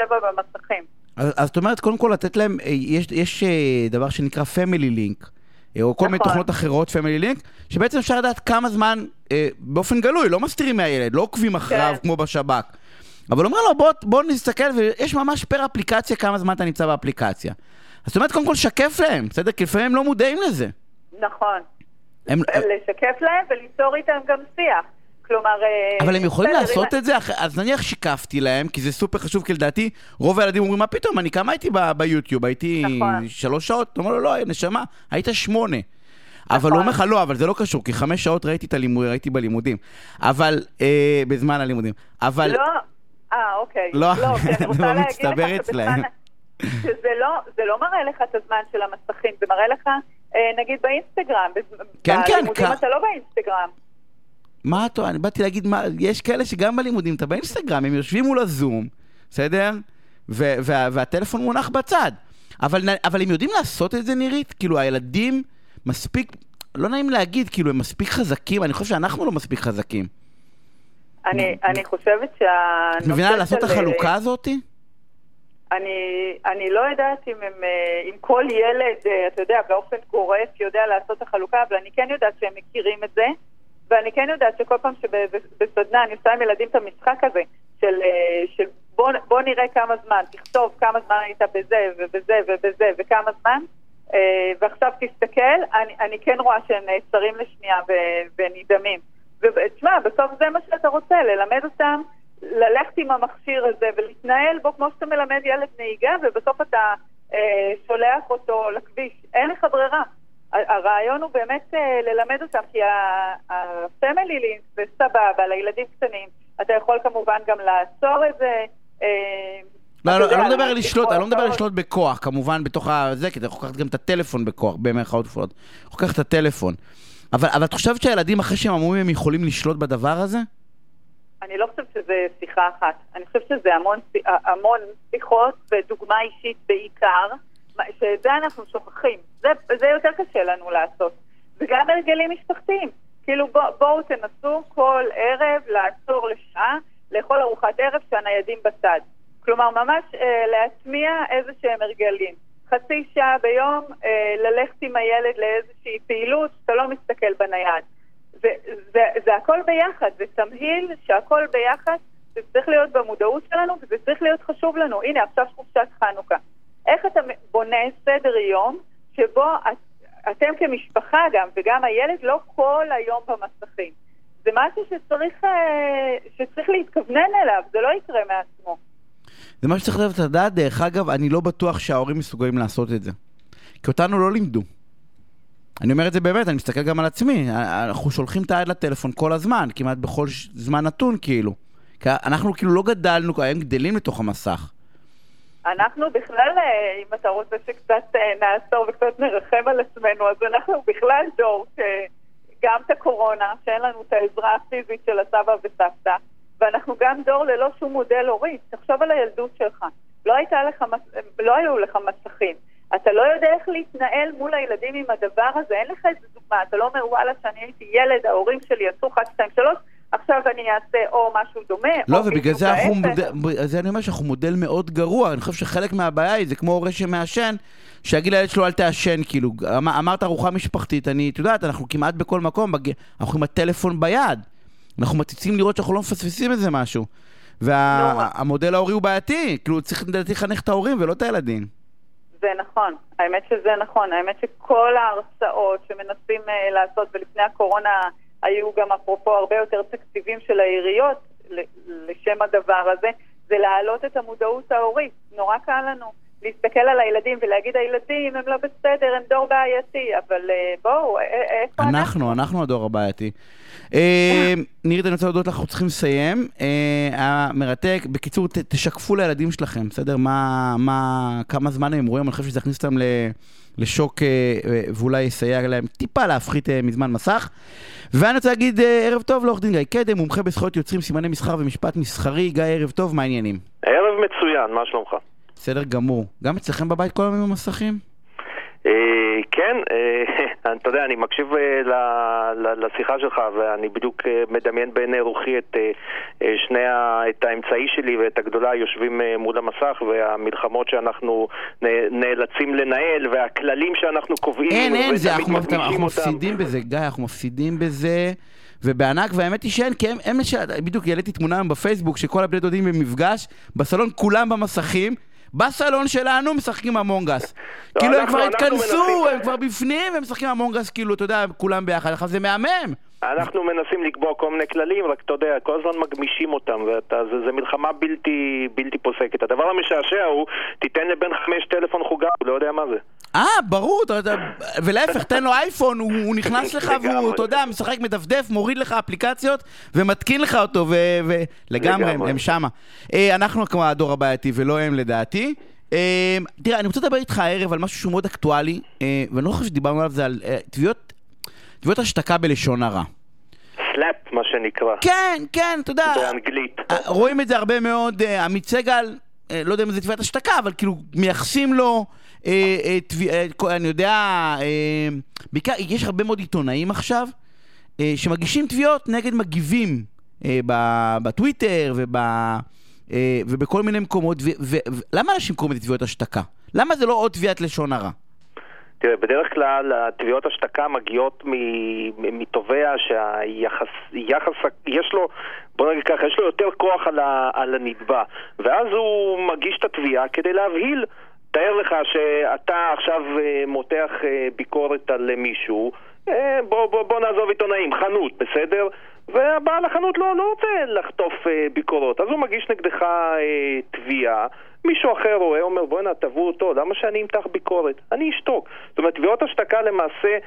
במסכים. אז אז זאת אומרת, קודם כל לתת להם, אה, יש, יש דבר שנקרא Family Link, או כל מיני נכון. תוכנות אחרות, Family Link, שבעצם אפשר לדעת כמה זמן, אה, באופן גלוי, לא מסתירים מהילד, לא עוקבים אחריו כן. כמו בשב"כ. אבל אומר לו, בוא, בוא נסתכל, ויש ממש פר אפליקציה כמה זמן אתה נמצא באפליקציה. אז זאת אומרת, קודם כל שקף להם, בסדר? כי לפעמים הם לא מודעים לזה. נכון. הם, לשקף להם וליצור איתם גם שיח. כלומר... אה, אבל הם יכולים לעשות את זה, אז נניח שיקפתי להם, כי זה סופר חשוב, כי לדעתי רוב הילדים אומרים, מה פתאום, אני כמה הייתי ביוטיוב, הייתי נכון. שלוש שעות? אתה אומר לו, לא, נשמה, היית שמונה. אבל נכון. הוא אומר לך, לא, אבל זה לא קשור, כי חמש שעות ראיתי את הלימוד, ראיתי בלימודים. אבל, אה, בזמן הלימודים. אבל, לא, אה, אוקיי. לא, כי אני זה רוצה לא להגיד לך. שבזמן- שזה לא, זה לא מראה לך את הזמן של המסכים, זה מראה לך, אה, נגיד באינסטגרם. כן, כן, בלימודים כ- אתה לא באינסטגרם. מה אתה, אני באתי להגיד, מה, יש כאלה שגם בלימודים, אתה באינסטגרם, הם יושבים מול הזום, בסדר? ו- וה- והטלפון מונח בצד. אבל, אבל הם יודעים לעשות את זה, נירית? כאילו, הילדים מספיק, לא נעים להגיד, כאילו, הם מספיק חזקים, אני חושב שאנחנו לא מספיק חזקים. אני, אני חושבת שהנושא את מבינה לעשות את של, אה, החלוקה הזאתי? אני, אני לא יודעת אם, הם, אה, אם כל ילד, אה, אתה יודע, באופן גורף יודע לעשות את החלוקה, אבל אני כן יודעת שהם מכירים את זה, ואני כן יודעת שכל פעם שבסדנה אני עושה עם ילדים את המשחק הזה, של, אה, של בוא, בוא נראה כמה זמן, תכתוב כמה זמן היית בזה ובזה ובזה וכמה זמן, אה, ועכשיו תסתכל, אני, אני כן רואה שהם נעצרים לשנייה ונדהמים. ותשמע, בסוף זה מה שאתה רוצה, ללמד אותם ללכת עם המכשיר הזה ולהתנהל בו כמו שאתה מלמד ילד נהיגה, ובסוף אתה אה, שולח אותו לכביש. אין לך ברירה. הרעיון הוא באמת אה, ללמד אותם, כי ה-family link זה סבבה, לילדים קטנים. אתה יכול כמובן גם לעצור את זה. אה, לא, לא, אני לא מדבר על לשלוט, אני לא מדבר על. לשלוט בכוח, כמובן, בתוך הזה, כי אתה יכול לקחת גם את הטלפון בכוח, במרכאות כפולות. יכול לקחת את הטלפון. אבל, אבל את חושבת שהילדים, אחרי שהם אמרו, הם יכולים לשלוט בדבר הזה? אני לא חושבת שזה שיחה אחת. אני חושבת שזה המון, שי- המון שיחות ודוגמה אישית בעיקר, שאת זה אנחנו שוכחים. זה, זה יותר קשה לנו לעשות. וגם הרגלים משפחתיים. כאילו בוא, בואו תנסו כל ערב לעצור לשעה, לאכול ארוחת ערב שהניידים בצד. כלומר, ממש אה, להטמיע איזה שהם הרגלים. חצי שעה ביום אה, ללכת עם הילד לאיזושהי פעילות, שאתה לא מסתכל בנייד. זה, זה, זה הכל ביחד, זה תמהיל שהכל ביחד, זה צריך להיות במודעות שלנו וזה צריך להיות חשוב לנו. הנה, עכשיו חופשת חנוכה. איך אתה בונה סדר יום שבו את, אתם כמשפחה גם, וגם הילד, לא כל היום במסכים. זה משהו שצריך, אה, שצריך להתכוונן אליו, זה לא יקרה מעצמו. זה מה שצריך לדעת דרך אגב, אני לא בטוח שההורים מסוגלים לעשות את זה. כי אותנו לא לימדו. אני אומר את זה באמת, אני מסתכל גם על עצמי. אנחנו שולחים את היד לטלפון כל הזמן, כמעט בכל זמן נתון, כאילו. אנחנו כאילו לא גדלנו, הם גדלים לתוך המסך. אנחנו בכלל, אה, אם אתה רוצה שקצת אה, נעצור וקצת נרחם על עצמנו, אז אנחנו בכלל דור שגם את הקורונה, שאין לנו את העזרה הפיזית של הסבא וסבתא, ואנחנו גם דור ללא שום מודל הורי. תחשוב על הילדות שלך. לא, לך, לא היו לך מסכים. אתה לא יודע איך להתנהל מול הילדים עם הדבר הזה, אין לך איזה דוגמה, אתה לא אומר וואלה שאני הייתי ילד, ההורים שלי עשו 1, 2, 3, עכשיו אני אעשה או משהו דומה, לא, או ובגלל זה אנחנו. מודל, זה אני אומר שאנחנו מודל מאוד גרוע. אני חושב שחלק מהבעיה היא, זה כמו הורה שמעשן, שיגיד לילד שלו אל תעשן, כאילו, אמ- אמרת ארוחה משפחתית, אני, את יודעת, אנחנו כמעט בכל מקום, בג... אנחנו עם הטלפון ביד. אנחנו מציצים לראות שאנחנו לא מפספסים איזה משהו. והמודל ההורי הוא בעייתי, כאילו צריך לדעתי לחנך את ההורים ולא את הילדים. זה נכון, האמת שזה נכון, האמת שכל ההרצאות שמנסים uh, לעשות, ולפני הקורונה היו גם אפרופו הרבה יותר תקציבים של העיריות לשם הדבר הזה, זה להעלות את המודעות ההורית. נורא קל לנו להסתכל על הילדים ולהגיד הילדים הם לא בסדר, הם דור בעייתי, אבל uh, בואו, איפה אנחנו? אנחנו, אנחנו הדור הבעייתי. אה, נירית, אני רוצה להודות לך, אנחנו צריכים לסיים. אה, היה מרתק. בקיצור, תשקפו לילדים שלכם, בסדר? מה, מה, כמה זמן הם רואים, אני חושב שזה יכניס אותם ל- לשוק אה, אה, ואולי יסייע להם טיפה להפחית אה, מזמן מסך. ואני רוצה להגיד ערב טוב לעורך דין גיא קדם, מומחה בזכויות יוצרים, סימני מסחר ומשפט מסחרי. גיא, ערב טוב, מה העניינים? ערב מצוין, מה שלומך? בסדר גמור. גם אצלכם בבית כל היום עם המסכים? אה, כן, אה, אתה יודע, אני מקשיב לשיחה שלך ואני בדיוק מדמיין בעיני רוחי את שני, את האמצעי שלי ואת הגדולה יושבים מול המסך והמלחמות שאנחנו נאלצים לנהל והכללים שאנחנו קובעים. אין, אין, זה, אנחנו, אנחנו מפסידים בזה, גיא, אנחנו מפסידים בזה. ובענק, והאמת היא שאין, כי הם, הם בדיוק העליתי תמונה היום בפייסבוק שכל הבני דודים במפגש, בסלון כולם במסכים, בסלון שלנו משחקים המונגס. לא, כאילו הם כבר התכנסו, הם כבר בפנים, והם משחקים המונגס, כאילו, אתה יודע, כולם ביחד, זה מהמם. אנחנו מנסים לקבוע כל מיני כללים, רק אתה יודע, כל הזמן מגמישים אותם, וזה מלחמה בלתי, בלתי פוסקת. הדבר המשעשע הוא, תיתן לבן חמש טלפון חוגה, הוא לא יודע מה זה. אה, ברור, אתה יודע, ולהפך, תן לו אייפון, הוא, הוא נכנס לך והוא, אתה יודע, משחק, מדפדף, מוריד לך אפליקציות ומתקין לך אותו, ולגמרי, הם, הם שמה. אה, אנחנו כמו הדור הבעייתי ולא הם לדעתי. אה, תראה, אני רוצה לדבר איתך הערב על משהו שהוא מאוד אקטואלי, אה, ואני לא חושב שדיברנו עליו, זה על תביעות תביעות השתקה בלשון הרע. סלאפ, מה שנקרא. כן, כן, אתה יודע. באנגלית. רואים את זה הרבה מאוד, עמית סגל, לא יודע אם זה תביעת השתקה, אבל כאילו מייחסים לו, אני יודע, בעיקר, יש הרבה מאוד עיתונאים עכשיו, שמגישים תביעות נגד מגיבים בטוויטר ובכל מיני מקומות, ולמה אנשים קוראים לזה תביעות השתקה? למה זה לא עוד תביעת לשון הרע? תראה, בדרך כלל התביעות השתקה מגיעות מתובע שהיחס, יחס, יש לו, בוא נגיד ככה, יש לו יותר כוח על, על הנתבע, ואז הוא מגיש את התביעה כדי להבהיל. תאר לך שאתה עכשיו אה, מותח אה, ביקורת על מישהו, אה, בוא, בוא, בוא נעזוב עיתונאים, חנות, בסדר? והבעל החנות לא, לא רוצה לחטוף ביקורות, אז הוא מגיש נגדך תביעה מישהו אחר רואה, אומר בואנה תבעו אותו, למה שאני אמתח ביקורת? אני אשתוק. זאת אומרת, תביעות השתקה למעשה,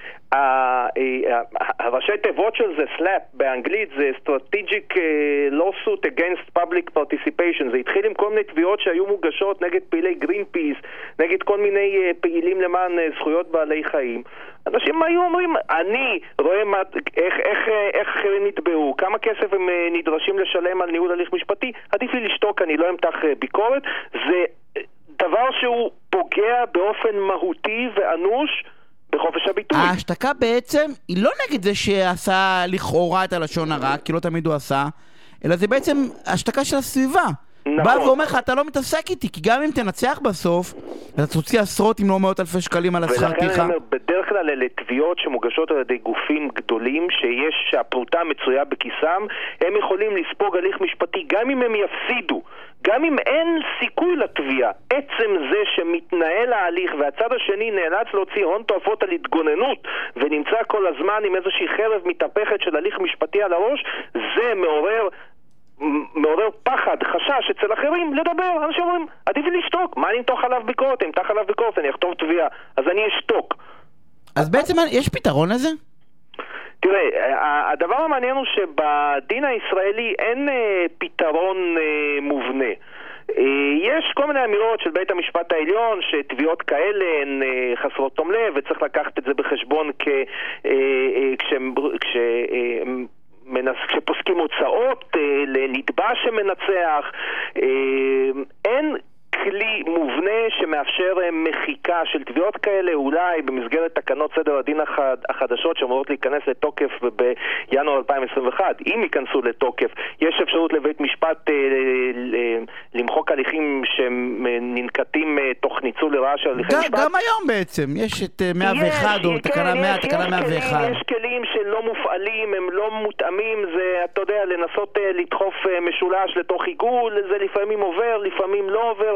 הראשי תיבות של זה, SLAP באנגלית, זה Strategic אה, Lawsuit Against Public Participation. זה התחיל עם כל מיני תביעות שהיו מוגשות נגד פעילי גרין פיס, נגד כל מיני אה, פעילים למען אה, זכויות בעלי חיים. אנשים היו אומרים, אני רואה מה, איך, אחרים נתבעו, כמה כסף הם נדרשים לשלם על ניהול הליך משפטי, עדיף לי לשתוק, אני לא אמתח ביקורת. זה דבר שהוא פוגע באופן מהותי ואנוש בחופש הביטוי. ההשתקה בעצם היא לא נגד זה שעשה לכאורה את הלשון הרע, כי לא תמיד הוא עשה, אלא זה בעצם השתקה של הסביבה. נכון. בא ואומר לך, אתה לא מתעסק איתי, כי גם אם תנצח בסוף, אתה תוציא עשרות אם לא מאות אלפי שקלים על השכר טרחה. ולכן אני אומר, בדרך כלל אלה תביעות שמוגשות על ידי גופים גדולים, שיש, שהפרוטה מצויה בכיסם, הם יכולים לספוג הליך משפטי גם אם הם יפסידו. גם אם אין סיכוי לתביעה, עצם זה שמתנהל ההליך והצד השני נאלץ להוציא הון תועפות על התגוננות ונמצא כל הזמן עם איזושהי חרב מתהפכת של הליך משפטי על הראש, זה מעורר מעורר פחד, חשש אצל אחרים לדבר. אנשים אומרים, עדיף לי לשתוק, מה אני אמתוח עליו ביקורת? אני אמתח עליו ביקורת, אני אכתוב תביעה, אז אני אשתוק. אז בעצם יש פתרון לזה? תראה, הדבר המעניין הוא שבדין הישראלי אין אה, פתרון אה, מובנה. אה, יש כל מיני אמירות של בית המשפט העליון שתביעות כאלה הן חסרות תום לב וצריך לקחת את זה בחשבון כ... אה, כש... כשפוסקים הוצאות לנתבע שמנצח, אין כלי מובנה שמאפשר אה, מחיקה של תביעות כאלה, אולי במסגרת תקנות סדר הדין החד, החדשות שאמורות להיכנס לתוקף בינואר 2021, אם ייכנסו לתוקף, יש אפשרות לבית משפט אה, למחוק הליכים שננקטים אה, תוך ניצול לרעה של הליכי משפט. גם היום בעצם, יש את 101 יש, או כן, תקנה 100, יש, תקנה 101. כלים, יש כלים שלא מופעלים, הם לא מותאמים, זה, אתה יודע, לנסות לדחוף משולש לתוך עיגול, זה לפעמים עובר, לפעמים לא עובר.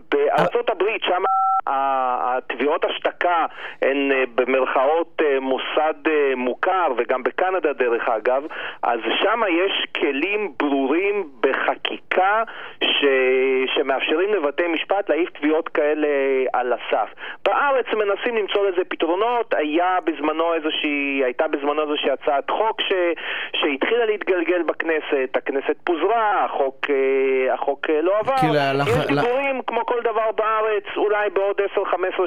בארצות הברית, שם התביעות השתקה הן אה, במרכאות אה, מוסד אה, מוכר, וגם בקנדה דרך אגב, אז שם יש כלים ברורים בחקיקה ש... שמאפשרים לבתי משפט להעיף תביעות כאלה על הסף. בארץ מנסים למצוא לזה פתרונות, היה בזמנו איזושהי, הייתה בזמנו איזושהי הצעת חוק ש... שהתחילה להתגלגל בכנסת, הכנסת פוזרה, החוק, החוק לא עבר. יש דיבורים, לח... כמו כל דבר בארץ, אולי בעוד 10-15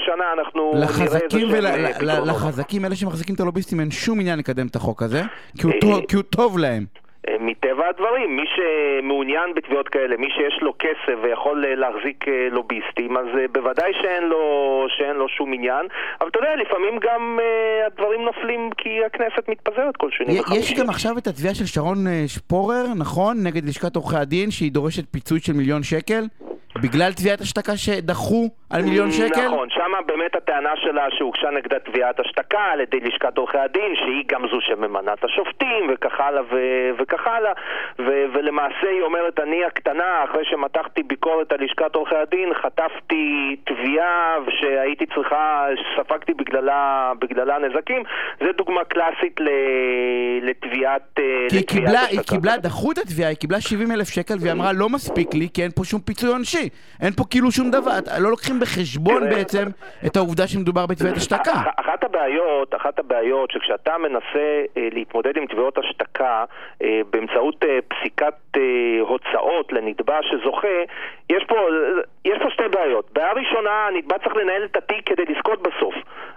שנה אנחנו לחזקים נראה איזה ול... לחזקים, אלה שמחזיקים את הלוביסטים, אין שום עניין לקדם את החוק הזה, כי הוא, טוב, כי הוא טוב להם. אה, מטבע הדברים, מי שמעוניין בתביעות כאלה, מי שיש לו כסף ויכול אה, להחזיק אה, לוביסטים, אז בוודאי שאין לו, שאין לו שום עניין. אבל אתה יודע, לפעמים גם uh, הדברים נופלים כי הכנסת מתפזרת כל שני וחמישי. יש גם עכשיו את התביעה של שרון שפורר, נכון? נגד לשכת עורכי הדין, שהיא דורשת פיצוי של מיליון שקל? בגלל תביעת השתקה שדחו על מיליון שקל? נכון, שמה באמת הטענה שלה שהוגשה נגדה תביעת השתקה על ידי לשכת עורכי הדין, שהיא גם זו שממנה את השופטים וכך הלאה ו- וכך הלאה, ו- ולמעשה היא אומרת, אני הקטנה, אחרי שמתחתי ביקורת על לשכת עורכי הדין, חטפתי תביעה שהייתי צריכה, ספגתי בגללה, בגללה נזקים. זו דוגמה קלאסית לתביעת השתקה. כי היא קיבלה, היא קיבלה, דחו את התביעה, היא קיבלה 70 אלף שקל והיא אמרה, לא מספיק לי כי אין פה שום פיצוי עונשי. אין פה כאילו שום דבר, לא לוקחים בחשבון בעצם את העובדה שמדובר בתביעת השתקה. אחת הבעיות, אחת הבעיות שכשאתה מנסה אה, להתמודד עם תביעות השתקה אה, באמצעות אה, פסיקת הוצאות לנתבע שזוכה, יש פה, יש פה שתי בעיות. בעיה ראשונה, הנתבע צריך לנהל את התיק כדי לזכות בסוף.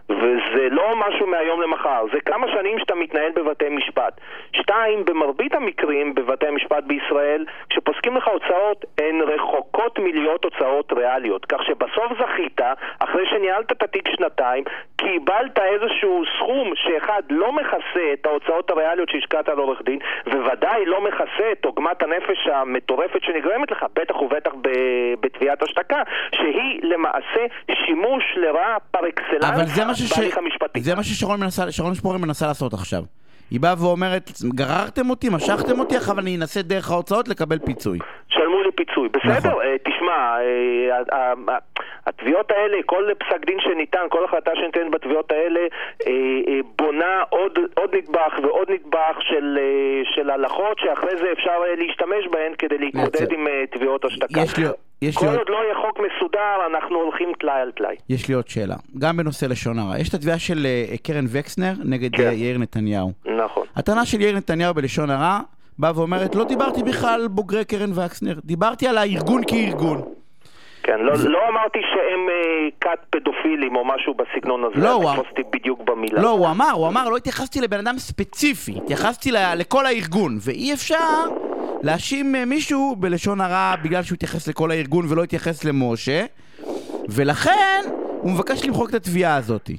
וזה לא משהו מהיום למחר, זה כמה שנים שאתה מתנהל בבתי משפט. שתיים, במרבית המקרים בבתי המשפט בישראל, כשפוסקים לך הוצאות, הן רחוקות מלהיות הוצאות ריאליות. כך שבסוף זכית, אחרי שניהלת את התיק שנתיים, קיבלת איזשהו סכום שאחד לא מכסה את ההוצאות הריאליות שהשקעת על עורך דין, וודאי לא מכסה את עוגמת הנפש המטורפת שנגרמת לך, בטח ובטח בתביעת השתקה, שהיא למעשה שימוש לרעה פר אקסלנס בהליך המשפטי. זה מה ששרון שפורר מנסה לעשות עכשיו. היא באה ואומרת, גררתם אותי, משכתם אותי, עכשיו אני אנסה דרך ההוצאות לקבל פיצוי. שלמו לי פיצוי. בסדר, נכון. uh, תשמע, uh, התביעות האלה, כל פסק דין שניתן, כל החלטה שניתנת בתביעות האלה, uh, uh, בונה עוד, עוד נדבך ועוד נדבך של, uh, של הלכות, שאחרי זה אפשר uh, להשתמש בהן כדי להתמודד עם uh, תביעות השתקה. יש לי... יש כל לי עוד לא יהיה חוק מסודר, אנחנו הולכים טלאי על טלאי. יש לי עוד שאלה, גם בנושא לשון הרע. יש את התביעה של uh, קרן וקסנר נגד כן. uh, יאיר נתניהו. נכון. הטענה של יאיר נתניהו בלשון הרע באה ואומרת, לא דיברתי בכלל על בוגרי קרן וקסנר, דיברתי על הארגון כארגון. כן, לא, זה... לא אמרתי שהם אה, כת פדופילים או משהו בסגנון הזה, לא, הוא... תפסתי בדיוק במילה. לא, הוא אמר, הוא אמר, לא התייחסתי לבן אדם ספציפי, התייחסתי ל... לכל הארגון, ואי אפשר להאשים אה, מישהו בלשון הרע בגלל שהוא התייחס לכל הארגון ולא התייחס למשה, ולכן הוא מבקש למחוק את התביעה הזאתי.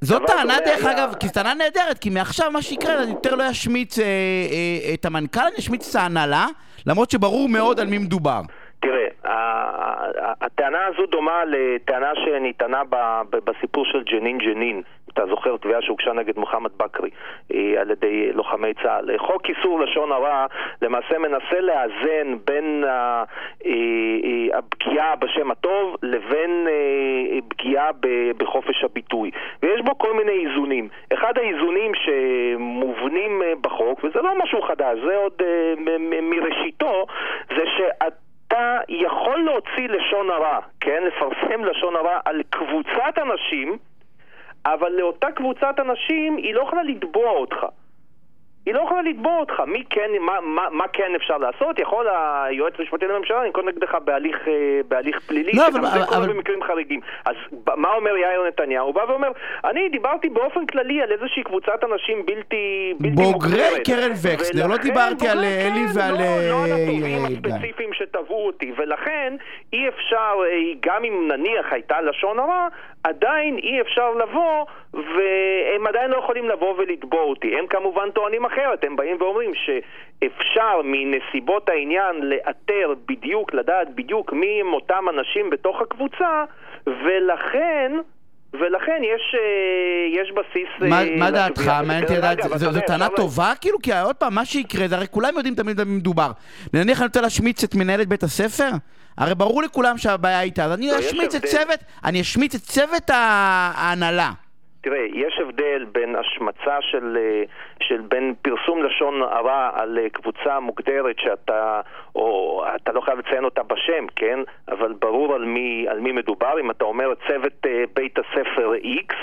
זאת טענה דרך אגב, כי זו טענה נהדרת, כי מעכשיו מה שיקרה, אני יותר לא אשמיץ אה, אה, את המנכ"ל, אני אשמיץ את ההנהלה, למרות שברור מאוד על מי מדובר. תראה, הטענה הזו דומה לטענה שניתנה בסיפור של ג'נין ג'נין. אתה זוכר תביעה שהוגשה נגד מוחמד בכרי אה, על ידי לוחמי צה"ל. חוק איסור לשון הרע למעשה מנסה לאזן בין אה, אה, הפגיעה בשם הטוב לבין פגיעה בחופש הביטוי. ויש בו כל מיני איזונים. אחד האיזונים שמובנים בחוק, וזה לא משהו חדש, זה עוד מראשיתו, זה שאת... אתה יכול להוציא לשון הרע, כן? לפרסם לשון הרע על קבוצת אנשים אבל לאותה קבוצת אנשים היא לא יכולה לתבוע אותך. היא לא יכולה לתבוע אותך. מי כן, מה, מה, מה כן אפשר לעשות? יכול היועץ המשפטי לממשלה לנקוט נגדך בהליך, אה, בהליך פלילי, לא, שגם אבל, זה קורה אבל... במקרים חריגים. אז מה אומר יאיר נתניהו? הוא בא ואומר, אני דיברתי באופן כללי על איזושהי קבוצת אנשים בלתי, בלתי בוגרי מוגדרת. קרן וקסנר, לא דיברתי על אה, אלי כן, ועל... לא, לא על הטובים הספציפיים שתבעו אותי, ולכן אי אפשר, גם אם נניח הייתה לשון הרע, עדיין אי אפשר לבוא, והם עדיין לא יכולים לבוא ולתבוע אותי. הם כמובן טוענים אחרת, הם באים ואומרים שאפשר מנסיבות העניין לאתר בדיוק, לדעת בדיוק מי הם אותם אנשים בתוך הקבוצה, ולכן... ולכן יש, אה, יש בסיס... מה, אה, מה דעתך? מעניין אותי לדעת, זו טענה טובה? כאילו, כי עוד פעם, מה שיקרה, זה הרי כולם יודעים תמיד במי מדובר. נניח אני רוצה להשמיץ את מנהלת בית הספר? הרי ברור לכולם שהבעיה איתה, אז אני אשמיץ את צוות, אני אשמיץ את צוות ההנהלה. תראה, יש הבדל בין השמצה של, אה, של בין פרסום לשון הרע על אה, קבוצה מוגדרת שאתה, או אתה לא חייב לציין אותה בשם, כן? אבל ברור על מי, על מי מדובר. אם אתה אומר צוות אה, בית הספר X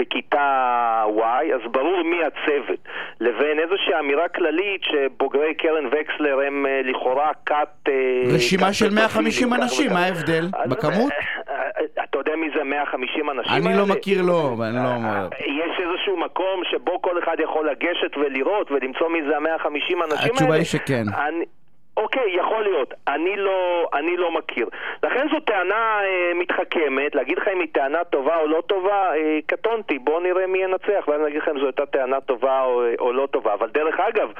בכיתה Y, אז ברור מי הצוות. לבין איזושהי אמירה כללית שבוגרי קרן וקסלר הם לכאורה כת... רשימה של 150 אנשים, מה ההבדל? בכמות? יודע מי זה ל-150 אנשים אני האלה? לא מכיר לא, ואני לא... אה, יש איזשהו מקום שבו כל אחד יכול לגשת ולראות ולמצוא מי זה ה-150 אנשים האלה? התשובה היא שכן. אני... אוקיי, יכול להיות. אני לא, אני לא מכיר. לכן זו טענה אה, מתחכמת, להגיד לך אם היא טענה טובה או לא טובה, אה, קטונתי. בואו נראה מי ינצח, ואז אגיד לך אם זו הייתה טענה טובה או, או לא טובה. אבל דרך אגב,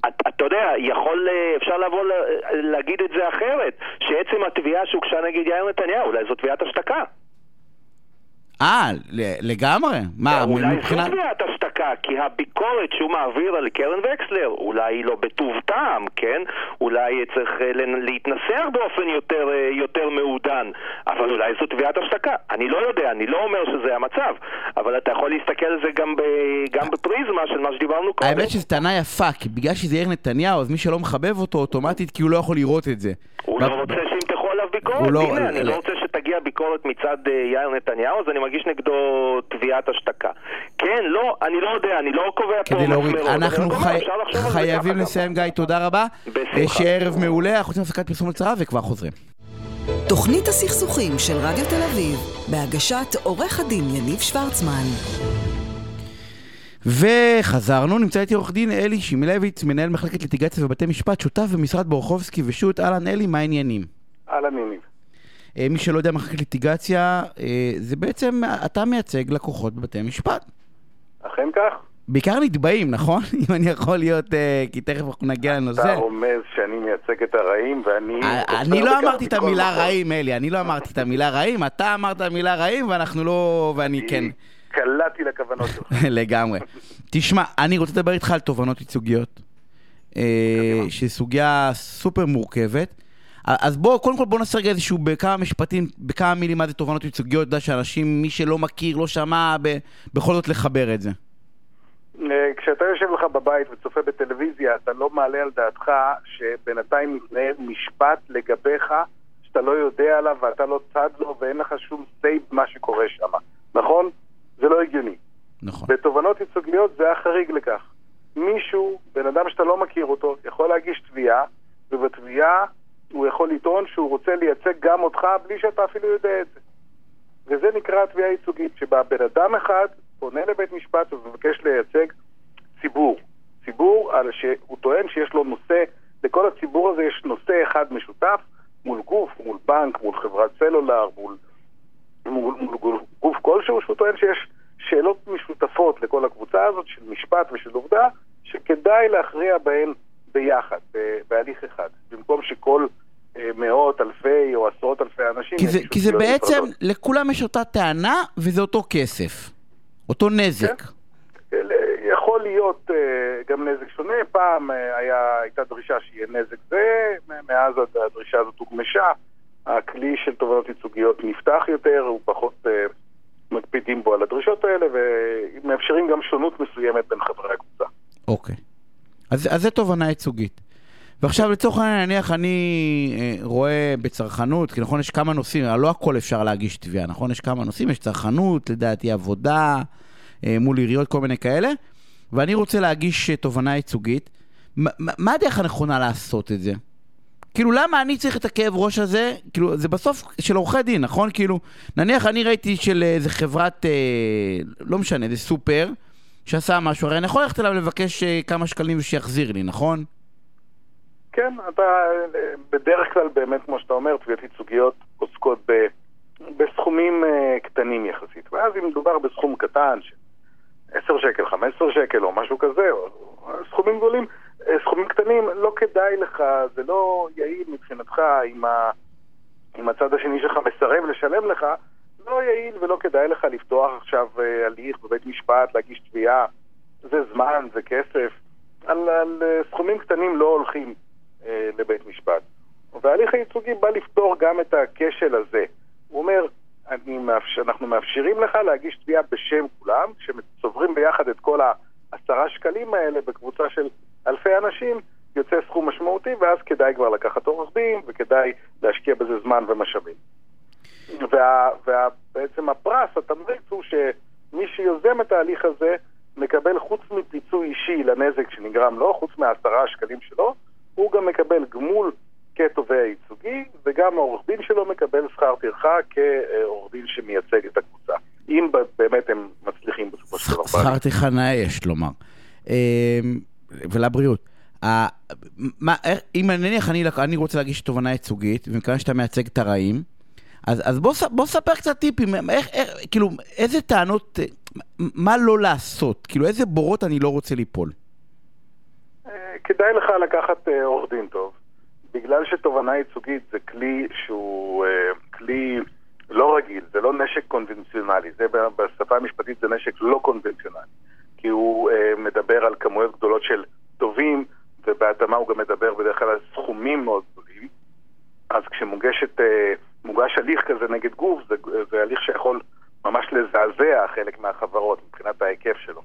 אתה את יודע, יכול, אה, אפשר לבוא ל, להגיד את זה אחרת, שעצם התביעה שהוגשה נגד יאיר נתניהו, אולי זו תביעת השתקה. אה, לגמרי. מה, אולי מבחינת... זו תביעת השתקה, כי הביקורת שהוא מעביר על קרן וקסלר, אולי היא לא בטוב טעם, כן? אולי צריך אה, להתנסח באופן יותר, אה, יותר מעודן, אבל אולי זו תביעת השתקה. אני לא יודע, אני לא אומר שזה המצב, אבל אתה יכול להסתכל על זה גם, ב, גם בפריזמה של מה שדיברנו קודם. האמת שזו טענה יפה, כי בגלל שזה יאיר נתניהו, אז מי שלא מחבב אותו אוטומטית, כי הוא לא יכול לראות את זה. הוא לא רוצה שימתחו עליו ביקורת, לא... הנה, אני לא רוצה שתגיע ביקורת מצד אה, יאיר נתניהו, אז אני מגיש נגדו תביעת השתקה. כן, לא, אני לא יודע, אני לא קובע פה מסמרות. אנחנו חי... חייבים לסיים, גיא, תודה רבה. בשמחה. שיהיה ערב מעולה, אנחנו רוצים הפסקת פרסום לצרה וכבר חוזרים. תוכנית הסכסוכים של רדיו תל אביב, בהגשת עורך הדין יניב שוורצמן. וחזרנו, נמצא איתי עורך דין אלי שימלביץ, מנהל מחלקת ליטיגציה ובתי משפט, שותף במשרד בורחובסקי ושות', אהלן אלי, מה העניינים? אהלן יניב. מי שלא יודע מחלקת ליטיגציה, זה בעצם, אתה מייצג לקוחות בבתי משפט. אכן כך. בעיקר נתבעים, נכון? אם אני יכול להיות, כי תכף אנחנו נגיע לנושא. אתה רומז שאני מייצג את הרעים ואני... אני לא אמרתי את המילה רעים, אלי, אני לא אמרתי את המילה רעים, אתה אמרת המילה רעים ואנחנו לא... ואני כן... קלעתי לכוונות שלך. לגמרי. תשמע, אני רוצה לדבר איתך על תובנות ייצוגיות, שהיא סוגיה סופר מורכבת. אז בוא, קודם כל בוא נעשה רגע איזשהו בכמה משפטים, בכמה מילים מה זה תובנות ייצוגיות, אתה יודע שאנשים, מי שלא מכיר, לא שמע, בכל זאת לחבר את זה. כשאתה יושב לך בבית וצופה בטלוויזיה, אתה לא מעלה על דעתך שבינתיים מתנהל משפט לגביך, שאתה לא יודע עליו ואתה לא צד לו ואין לך שום say במה שקורה שם, נכון? זה לא הגיוני. נכון. בתובענות ייצוגיות זה החריג לכך. מישהו, בן אדם שאתה לא מכיר אותו, יכול להגיש תביעה, ובתביעה הוא יכול לטעון שהוא רוצה לייצג גם אותך בלי שאתה אפילו יודע את זה. וזה נקרא תביעה ייצוגית, שבה בן אדם אחד פונה לבית משפט ומבקש לייצג ציבור. ציבור על שהוא טוען שיש לו נושא, לכל הציבור הזה יש נושא אחד משותף מול גוף, מול בנק, מול חברת סלולר, מול, מול, מול גוף, גוף כלשהו, שהוא טוען שיש שאלות משותפות לכל הקבוצה הזאת של משפט ושל עובדה, שכדאי להכריע בהן ביחד, בהליך אחד, במקום שכל מאות אלפי או עשרות אלפי אנשים... כי זה, כי זה בעצם, נפרדות. לכולם יש אותה טענה וזה אותו כסף, אותו נזק. כן? יכול להיות גם נזק שונה, פעם היה, הייתה דרישה שיהיה נזק זה, מאז הדרישה הזאת הוגמשה, הכלי של תובנות ייצוגיות נפתח יותר, הוא פחות מקפידים בו על הדרישות האלה ומאפשרים גם שונות מסוימת בין חברי הקבוצה. אוקיי. אז, אז זה תובנה ייצוגית. ועכשיו לצורך העניין נניח אני אה, רואה בצרכנות, כי נכון יש כמה נושאים, לא הכל אפשר להגיש תביעה, נכון? יש כמה נושאים, יש צרכנות, לדעתי עבודה, אה, מול עיריות, כל מיני כאלה, ואני רוצה להגיש אה, תובנה ייצוגית. מה הדרך הנכונה לעשות את זה? כאילו למה אני צריך את הכאב ראש הזה, כאילו זה בסוף של עורכי דין, נכון? כאילו, נניח אני ראיתי של איזה חברת, אה, לא משנה, איזה סופר, שעשה משהו, הרי אני יכול ללכת אליו לבקש אה, כמה שקלים ושיחזיר לי, נכון? כן, אתה בדרך כלל באמת, כמו שאתה אומר, תביעות ייצוגיות עוסקות ב, בסכומים uh, קטנים יחסית. ואז אם מדובר בסכום קטן, של 10 שקל, 15 שקל או משהו כזה, או סכומים גדולים, סכומים קטנים, לא כדאי לך, זה לא יעיל מבחינתך אם הצד השני שלך מסרב לשלם לך, לא יעיל ולא כדאי לך לפתוח עכשיו uh, הליך בבית משפט, להגיש תביעה, זה זמן, זה כסף. על, על uh, סכומים קטנים לא הולכים. לבית משפט. וההליך הייצוגי בא לפתור גם את הכשל הזה. הוא אומר, מאפשר, אנחנו מאפשרים לך להגיש תביעה בשם כולם, כשצוברים ביחד את כל העשרה שקלים האלה בקבוצה של אלפי אנשים, יוצא סכום משמעותי, ואז כדאי כבר לקחת עורך דין, וכדאי להשקיע בזה זמן ומשאבים. ובעצם וה, הפרס, התמריץ הוא שמי שיוזם את ההליך הזה מקבל חוץ מפיצוי אישי לנזק שנגרם לו, חוץ מהעשרה שקלים שלו, הוא גם מקבל גמול כתובע ייצוגי, וגם העורך דין שלו מקבל שכר טרחה כעורך דין שמייצג את הקבוצה. אם באמת הם מצליחים בסופו של דבר. שכר טרחה נאה יש לומר. אמ, ולבריאות. אה, אם נניח אני רוצה להגיש תובנה ייצוגית, ומכיוון שאתה מייצג את הרעים, אז, אז בוא, בוא ספר קצת טיפים, איך, איך, כאילו, איזה טענות, מה לא לעשות, כאילו, איזה בורות אני לא רוצה ליפול. אה, כדאי לך לקחת אה, עורך דין טוב. בגלל שתובענה ייצוגית זה כלי שהוא אה, כלי לא רגיל, זה לא נשק קונבנציונלי, זה בשפה המשפטית זה נשק לא קונבנציונלי. כי הוא מדבר על כמויות גדולות של תובעים, ובהתאמה הוא גם מדבר בדרך כלל על סכומים מאוד גדולים. אז כשמוגשת, אה, מוגש הליך כזה נגד גוף, זה, זה הליך שיכול ממש לזעזע חלק מהחברות מבחינת ההיקף שלו.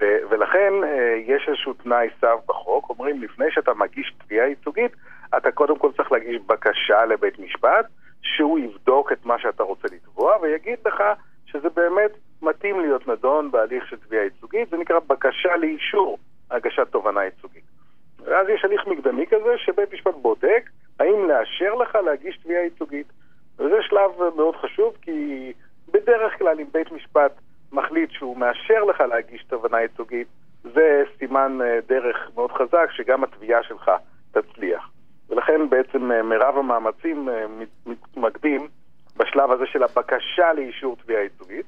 ו- ולכן אה, יש איזשהו תנאי סף בחוק, אומרים לפני שאתה מגיש תביעה ייצוגית, אתה קודם כל צריך להגיש בקשה לבית משפט, שהוא יבדוק את מה שאתה רוצה לתבוע ויגיד לך שזה באמת מתאים להיות נדון בהליך של תביעה ייצוגית, זה נקרא בקשה לאישור הגשת תובענה ייצוגית. ואז יש הליך מקדמי כזה שבית משפט בודק האם לאשר לך להגיש תביעה ייצוגית. וזה שלב מאוד חשוב כי בדרך כלל אם בית משפט מחליט שהוא מאשר לך להגיש תובענה ייצוגית, זה סימן אה, דרך מאוד חזק שגם התביעה שלך תצליח. ולכן בעצם אה, מרב המאמצים אה, מת- מתמקדים בשלב הזה של הבקשה לאישור תביעה ייצוגית,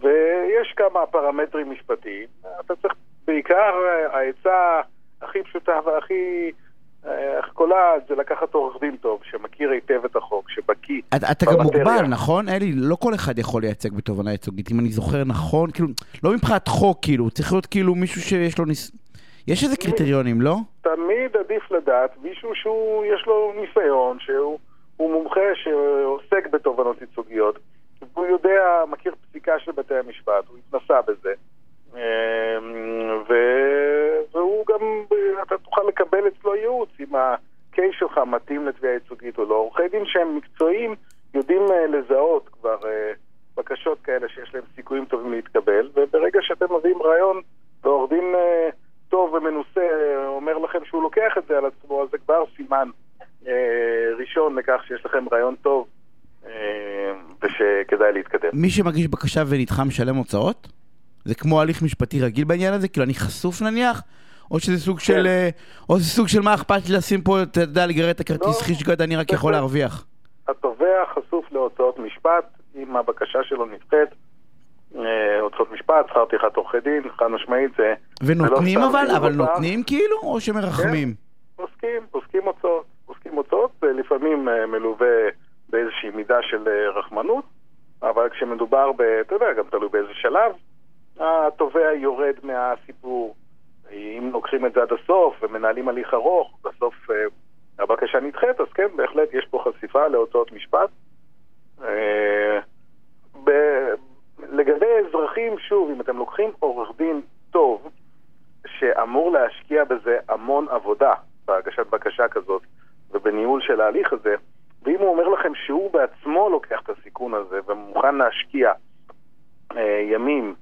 ויש כמה פרמטרים משפטיים. אתה צריך בעיקר, העצה הכי פשוטה והכי אה, קולעת זה לקחת עורך דין טוב, שמכיר היטב את החוק, שבקיא אתה, אתה גם. מוגבל, נכון? אלי, לא כל אחד יכול לייצג בתובענה ייצוגית, אם אני זוכר נכון, כאילו, לא מבחינת חוק, כאילו, צריך להיות כאילו מישהו שיש לו ניס... יש איזה קריטריונים, לא? תמיד עדיף לדעת מישהו שהוא, יש לו ניסיון, שהוא הוא מומחה שעוסק בתובענות ייצוגיות, והוא יודע, מכיר פסיקה של בתי המשפט, הוא התנסה בזה. אמ, ו... והוא גם, אתה תוכל לקבל אצלו ייעוץ אם הקייס שלך מתאים לתביעה ייצוגית או לא. עורכי דין שהם מקצועיים יודעים אה, לזהות כבר אה, בקשות כאלה שיש להם סיכויים טובים להתקבל, וברגע שאתם מביאים רעיון ועורך דין אה, טוב ומנוסה אומר לכם שהוא לוקח את זה על עצמו, אז זה כבר סימן ראשון לכך שיש לכם רעיון טוב ושכדאי להתקדם. מי שמגיש בקשה ונדחה משלם הוצאות? זה כמו הליך משפטי רגיל בעניין הזה? כאילו, אני חשוף נניח? או שזה סוג של... אה, או זה סוג של מה אכפת לי לשים פה, אתה יודע, לגרד את הכרטיס לא. חיש גד, אני רק יכול להרוויח. התובע חשוף להוצאות משפט אם הבקשה שלו נדחית. אה, הוצאות משפט, שכר טרחת עורכי דין, חד משמעית זה... ונותנים לא סתם אבל? אבל. נותנים כאילו? או שמרחמים? פוסקים, פוסקים הוצאות. פוסקים הוצאות, זה לפעמים אה, מלווה באיזושהי מידה של רחמנות, אבל כשמדובר ב... אתה יודע, גם תלוי באיזה שלב, התובע יורד מהסיפור. אם לוקחים את זה עד הסוף ומנהלים הליך ארוך, בסוף אה, הבקשה נדחית, אז כן, בהחלט יש פה חשיפה להוצאות משפט. אה, ב- לגבי אזרחים, שוב, אם אתם לוקחים עורך דין טוב, שאמור להשקיע בזה המון עבודה, בהגשת בקשה כזאת ובניהול של ההליך הזה, ואם הוא אומר לכם שהוא בעצמו לוקח את הסיכון הזה ומוכן להשקיע אה, ימים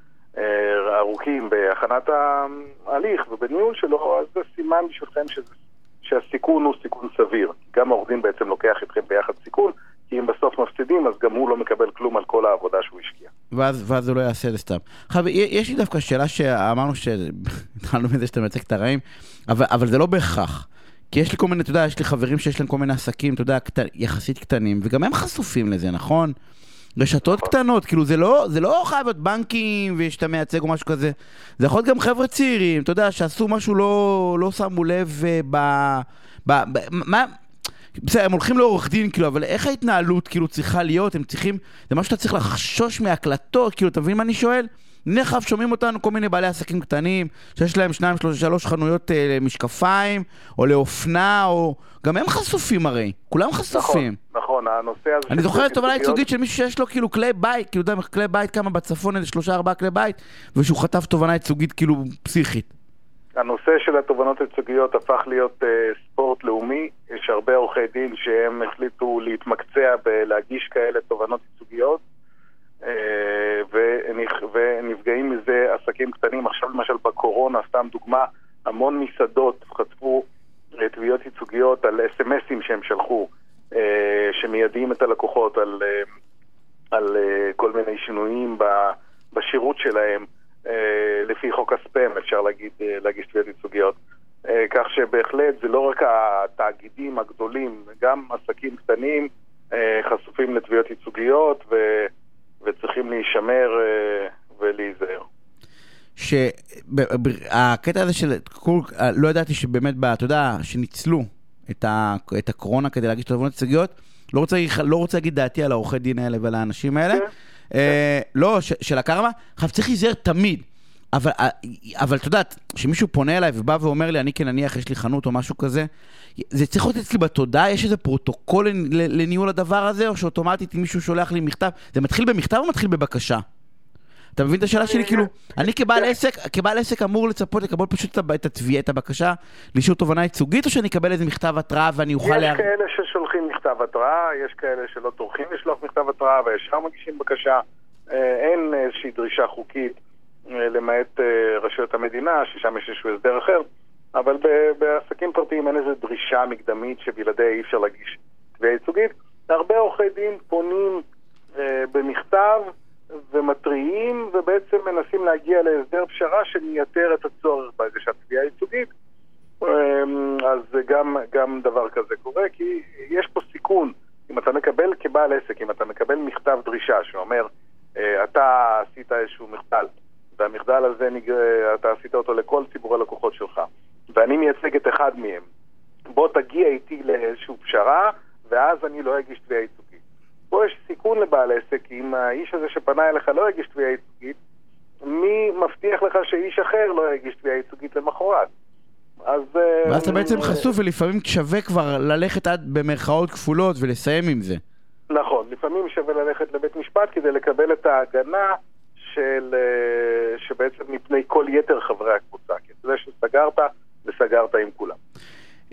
ארוכים בהכנת ההליך ובניהול שלו, אז זה סימן בשבילכם שזה, שהסיכון הוא סיכון סביר. גם העורך דין בעצם לוקח איתכם ביחד סיכון, כי אם בסוף מפסידים, אז גם הוא לא מקבל כלום על כל העבודה שהוא השקיע. ואז, ואז הוא לא יעשה את זה סתם. עכשיו, יש לי דווקא שאלה שאמרנו שהתחלנו מזה שאתה מייצג את הרעים, אבל, אבל זה לא בהכרח. כי יש לי כל מיני, אתה יודע, יש לי חברים שיש להם כל מיני עסקים, אתה יודע, קט... יחסית קטנים, וגם הם חשופים לזה, נכון? רשתות קטנות, כאילו זה לא, זה לא חייב להיות בנקים ושאתה מייצג או משהו כזה, זה יכול להיות גם חבר'ה צעירים, אתה יודע, שעשו משהו לא, לא שמו לב אה, ב... ב, ב מה... בסדר, הם הולכים לעורך דין, כאילו, אבל איך ההתנהלות, כאילו, צריכה להיות? הם צריכים, זה משהו שאתה צריך לחשוש מהקלטות, כאילו, אתה מבין מה אני שואל? עכשיו שומעים אותנו כל מיני בעלי עסקים קטנים, שיש להם שניים, שלוש, שלוש חנויות אה, למשקפיים, או לאופנה, או... גם הם חשופים הרי, כולם חשופים. נכון, נכון, הנושא הזה... אני זוכר תובענה ייצוגיות- ייצוגית של מישהו שיש לו כאילו כלי בית, כאילו, אתה יודע, כלי בית כמה בצפון, איזה שלושה ארבעה כלי בית, ושהוא חטף תובענה ייצוגית כאילו פסיכית. הנושא של התובענות הייצוגיות הפך להיות uh, ספורט לאומי. יש הרבה עורכי דין שהם החליטו להתמקצע בלהגיש כאלה תובענות ייצוגיות, uh, ונפ... ונפגעים מזה עסקים קטנים. עכשיו למשל בקורונה, סתם דוגמה, המון מסעדות חטפו uh, תביעות ייצוגיות על אס.אם.אסים שהם שלחו, uh, שמיידעים את הלקוחות על, uh, על uh, כל מיני שינויים ב... בשירות שלהם. אה, לפי חוק הספאם אפשר להגיד, אה, להגיש תביעות ייצוגיות. אה, כך שבהחלט זה לא רק התאגידים הגדולים, גם עסקים קטנים אה, חשופים לתביעות ייצוגיות ו, וצריכים להישמר אה, ולהיזהר. שהקטע הזה של, כל, לא ידעתי שבאמת, אתה יודע, שניצלו את, ה, את הקורונה כדי להגיש תובענות ייצוגיות, לא רוצה, לא רוצה להגיד דעתי על העורכי דין האלה ועל האנשים האלה, כן. אה, לא, ש, של הקרמה, עכשיו צריך להיזהר תמיד. אבל, אה, אבל את יודעת, כשמישהו פונה אליי ובא ואומר לי, אני כנניח, יש לי חנות או משהו כזה, זה צריך להיות אצלי בתודעה, יש איזה פרוטוקול לניהול הדבר הזה, או שאוטומטית אם מישהו שולח לי מכתב, זה מתחיל במכתב או מתחיל בבקשה? אתה מבין את השאלה שלי? כאילו, אני כבעל עסק, כבעל עסק אמור לצפות לקבל פשוט את התביעה, את הבקשה לאישור תובענה ייצוגית, או שאני אקבל איזה מכתב התראה ואני אוכל... יש לה- כאלה ששולחים מכתב התראה, יש כאלה שלא טורחים לשלוח מכתב התראה וישר מגישים בקשה. אה, אין איזושהי דרישה חוקית, אה, למעט אה, רשויות המדינה, ששם יש איזשהו הסדר אחר, אבל בעסקים פרטיים אין איזו דרישה מקדמית שבלעדיה אי אפשר להגיש תביעה ייצוגית. הרבה עורכי דין פונים אה, במכתב ומתריעים ובעצם מנסים להגיע להסדר פשרה שמייתר את הצורך בהגשת תביעה ייצוגית. אמ, אז גם, גם דבר כזה קורה, כי יש פה סיכון. אם אתה מקבל כבעל עסק, אם אתה מקבל מכתב דרישה שאומר, אה, אתה עשית איזשהו מחדל, והמחדל הזה. אתה עשית אותו לכל ציבור הלקוחות שלך, ואני מייצג את אחד מהם, בוא תגיע איתי לאיזושהי פשרה, ואז אני לא אגיש תביעה ייצוגית. פה יש סיכון לבעל עסק, אם האיש הזה שפנה אליך לא יגיש תביעה ייצוגית, מי מבטיח לך שאיש אחר לא יגיש תביעה ייצוגית למחרת? אז... אה, ואז אתה בעצם חשוף ולפעמים שווה כבר ללכת עד במרכאות כפולות ולסיים עם זה. נכון, לפעמים שווה ללכת לבית משפט כדי לקבל את ההגנה של... אה, שבעצם מפני כל יתר חברי הקבוצה. כי זה שסגרת, וסגרת עם כולם.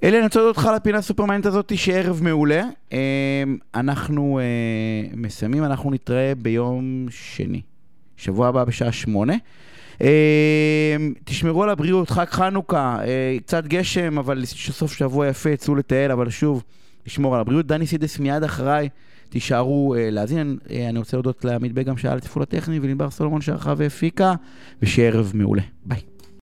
אלי, אני רוצה להודות אותך לפינה הסופרמנט הזאת, שערב מעולה. אה, אנחנו אה, מסיימים, אנחנו נתראה ביום שני, שבוע הבא בשעה שמונה. אה, תשמרו על הבריאות, חג חנוכה, קצת גשם, אבל סוף שבוע יפה, צאו לטייל, אבל שוב, לשמור על הבריאות. דני סידס מיד אחריי, תישארו להאזין. אני רוצה להודות לעמית בגם שהיה לתפעול הטכני, ולנבר סולומון שערכה והפיקה, ושיהיה ערב מעולה. ביי.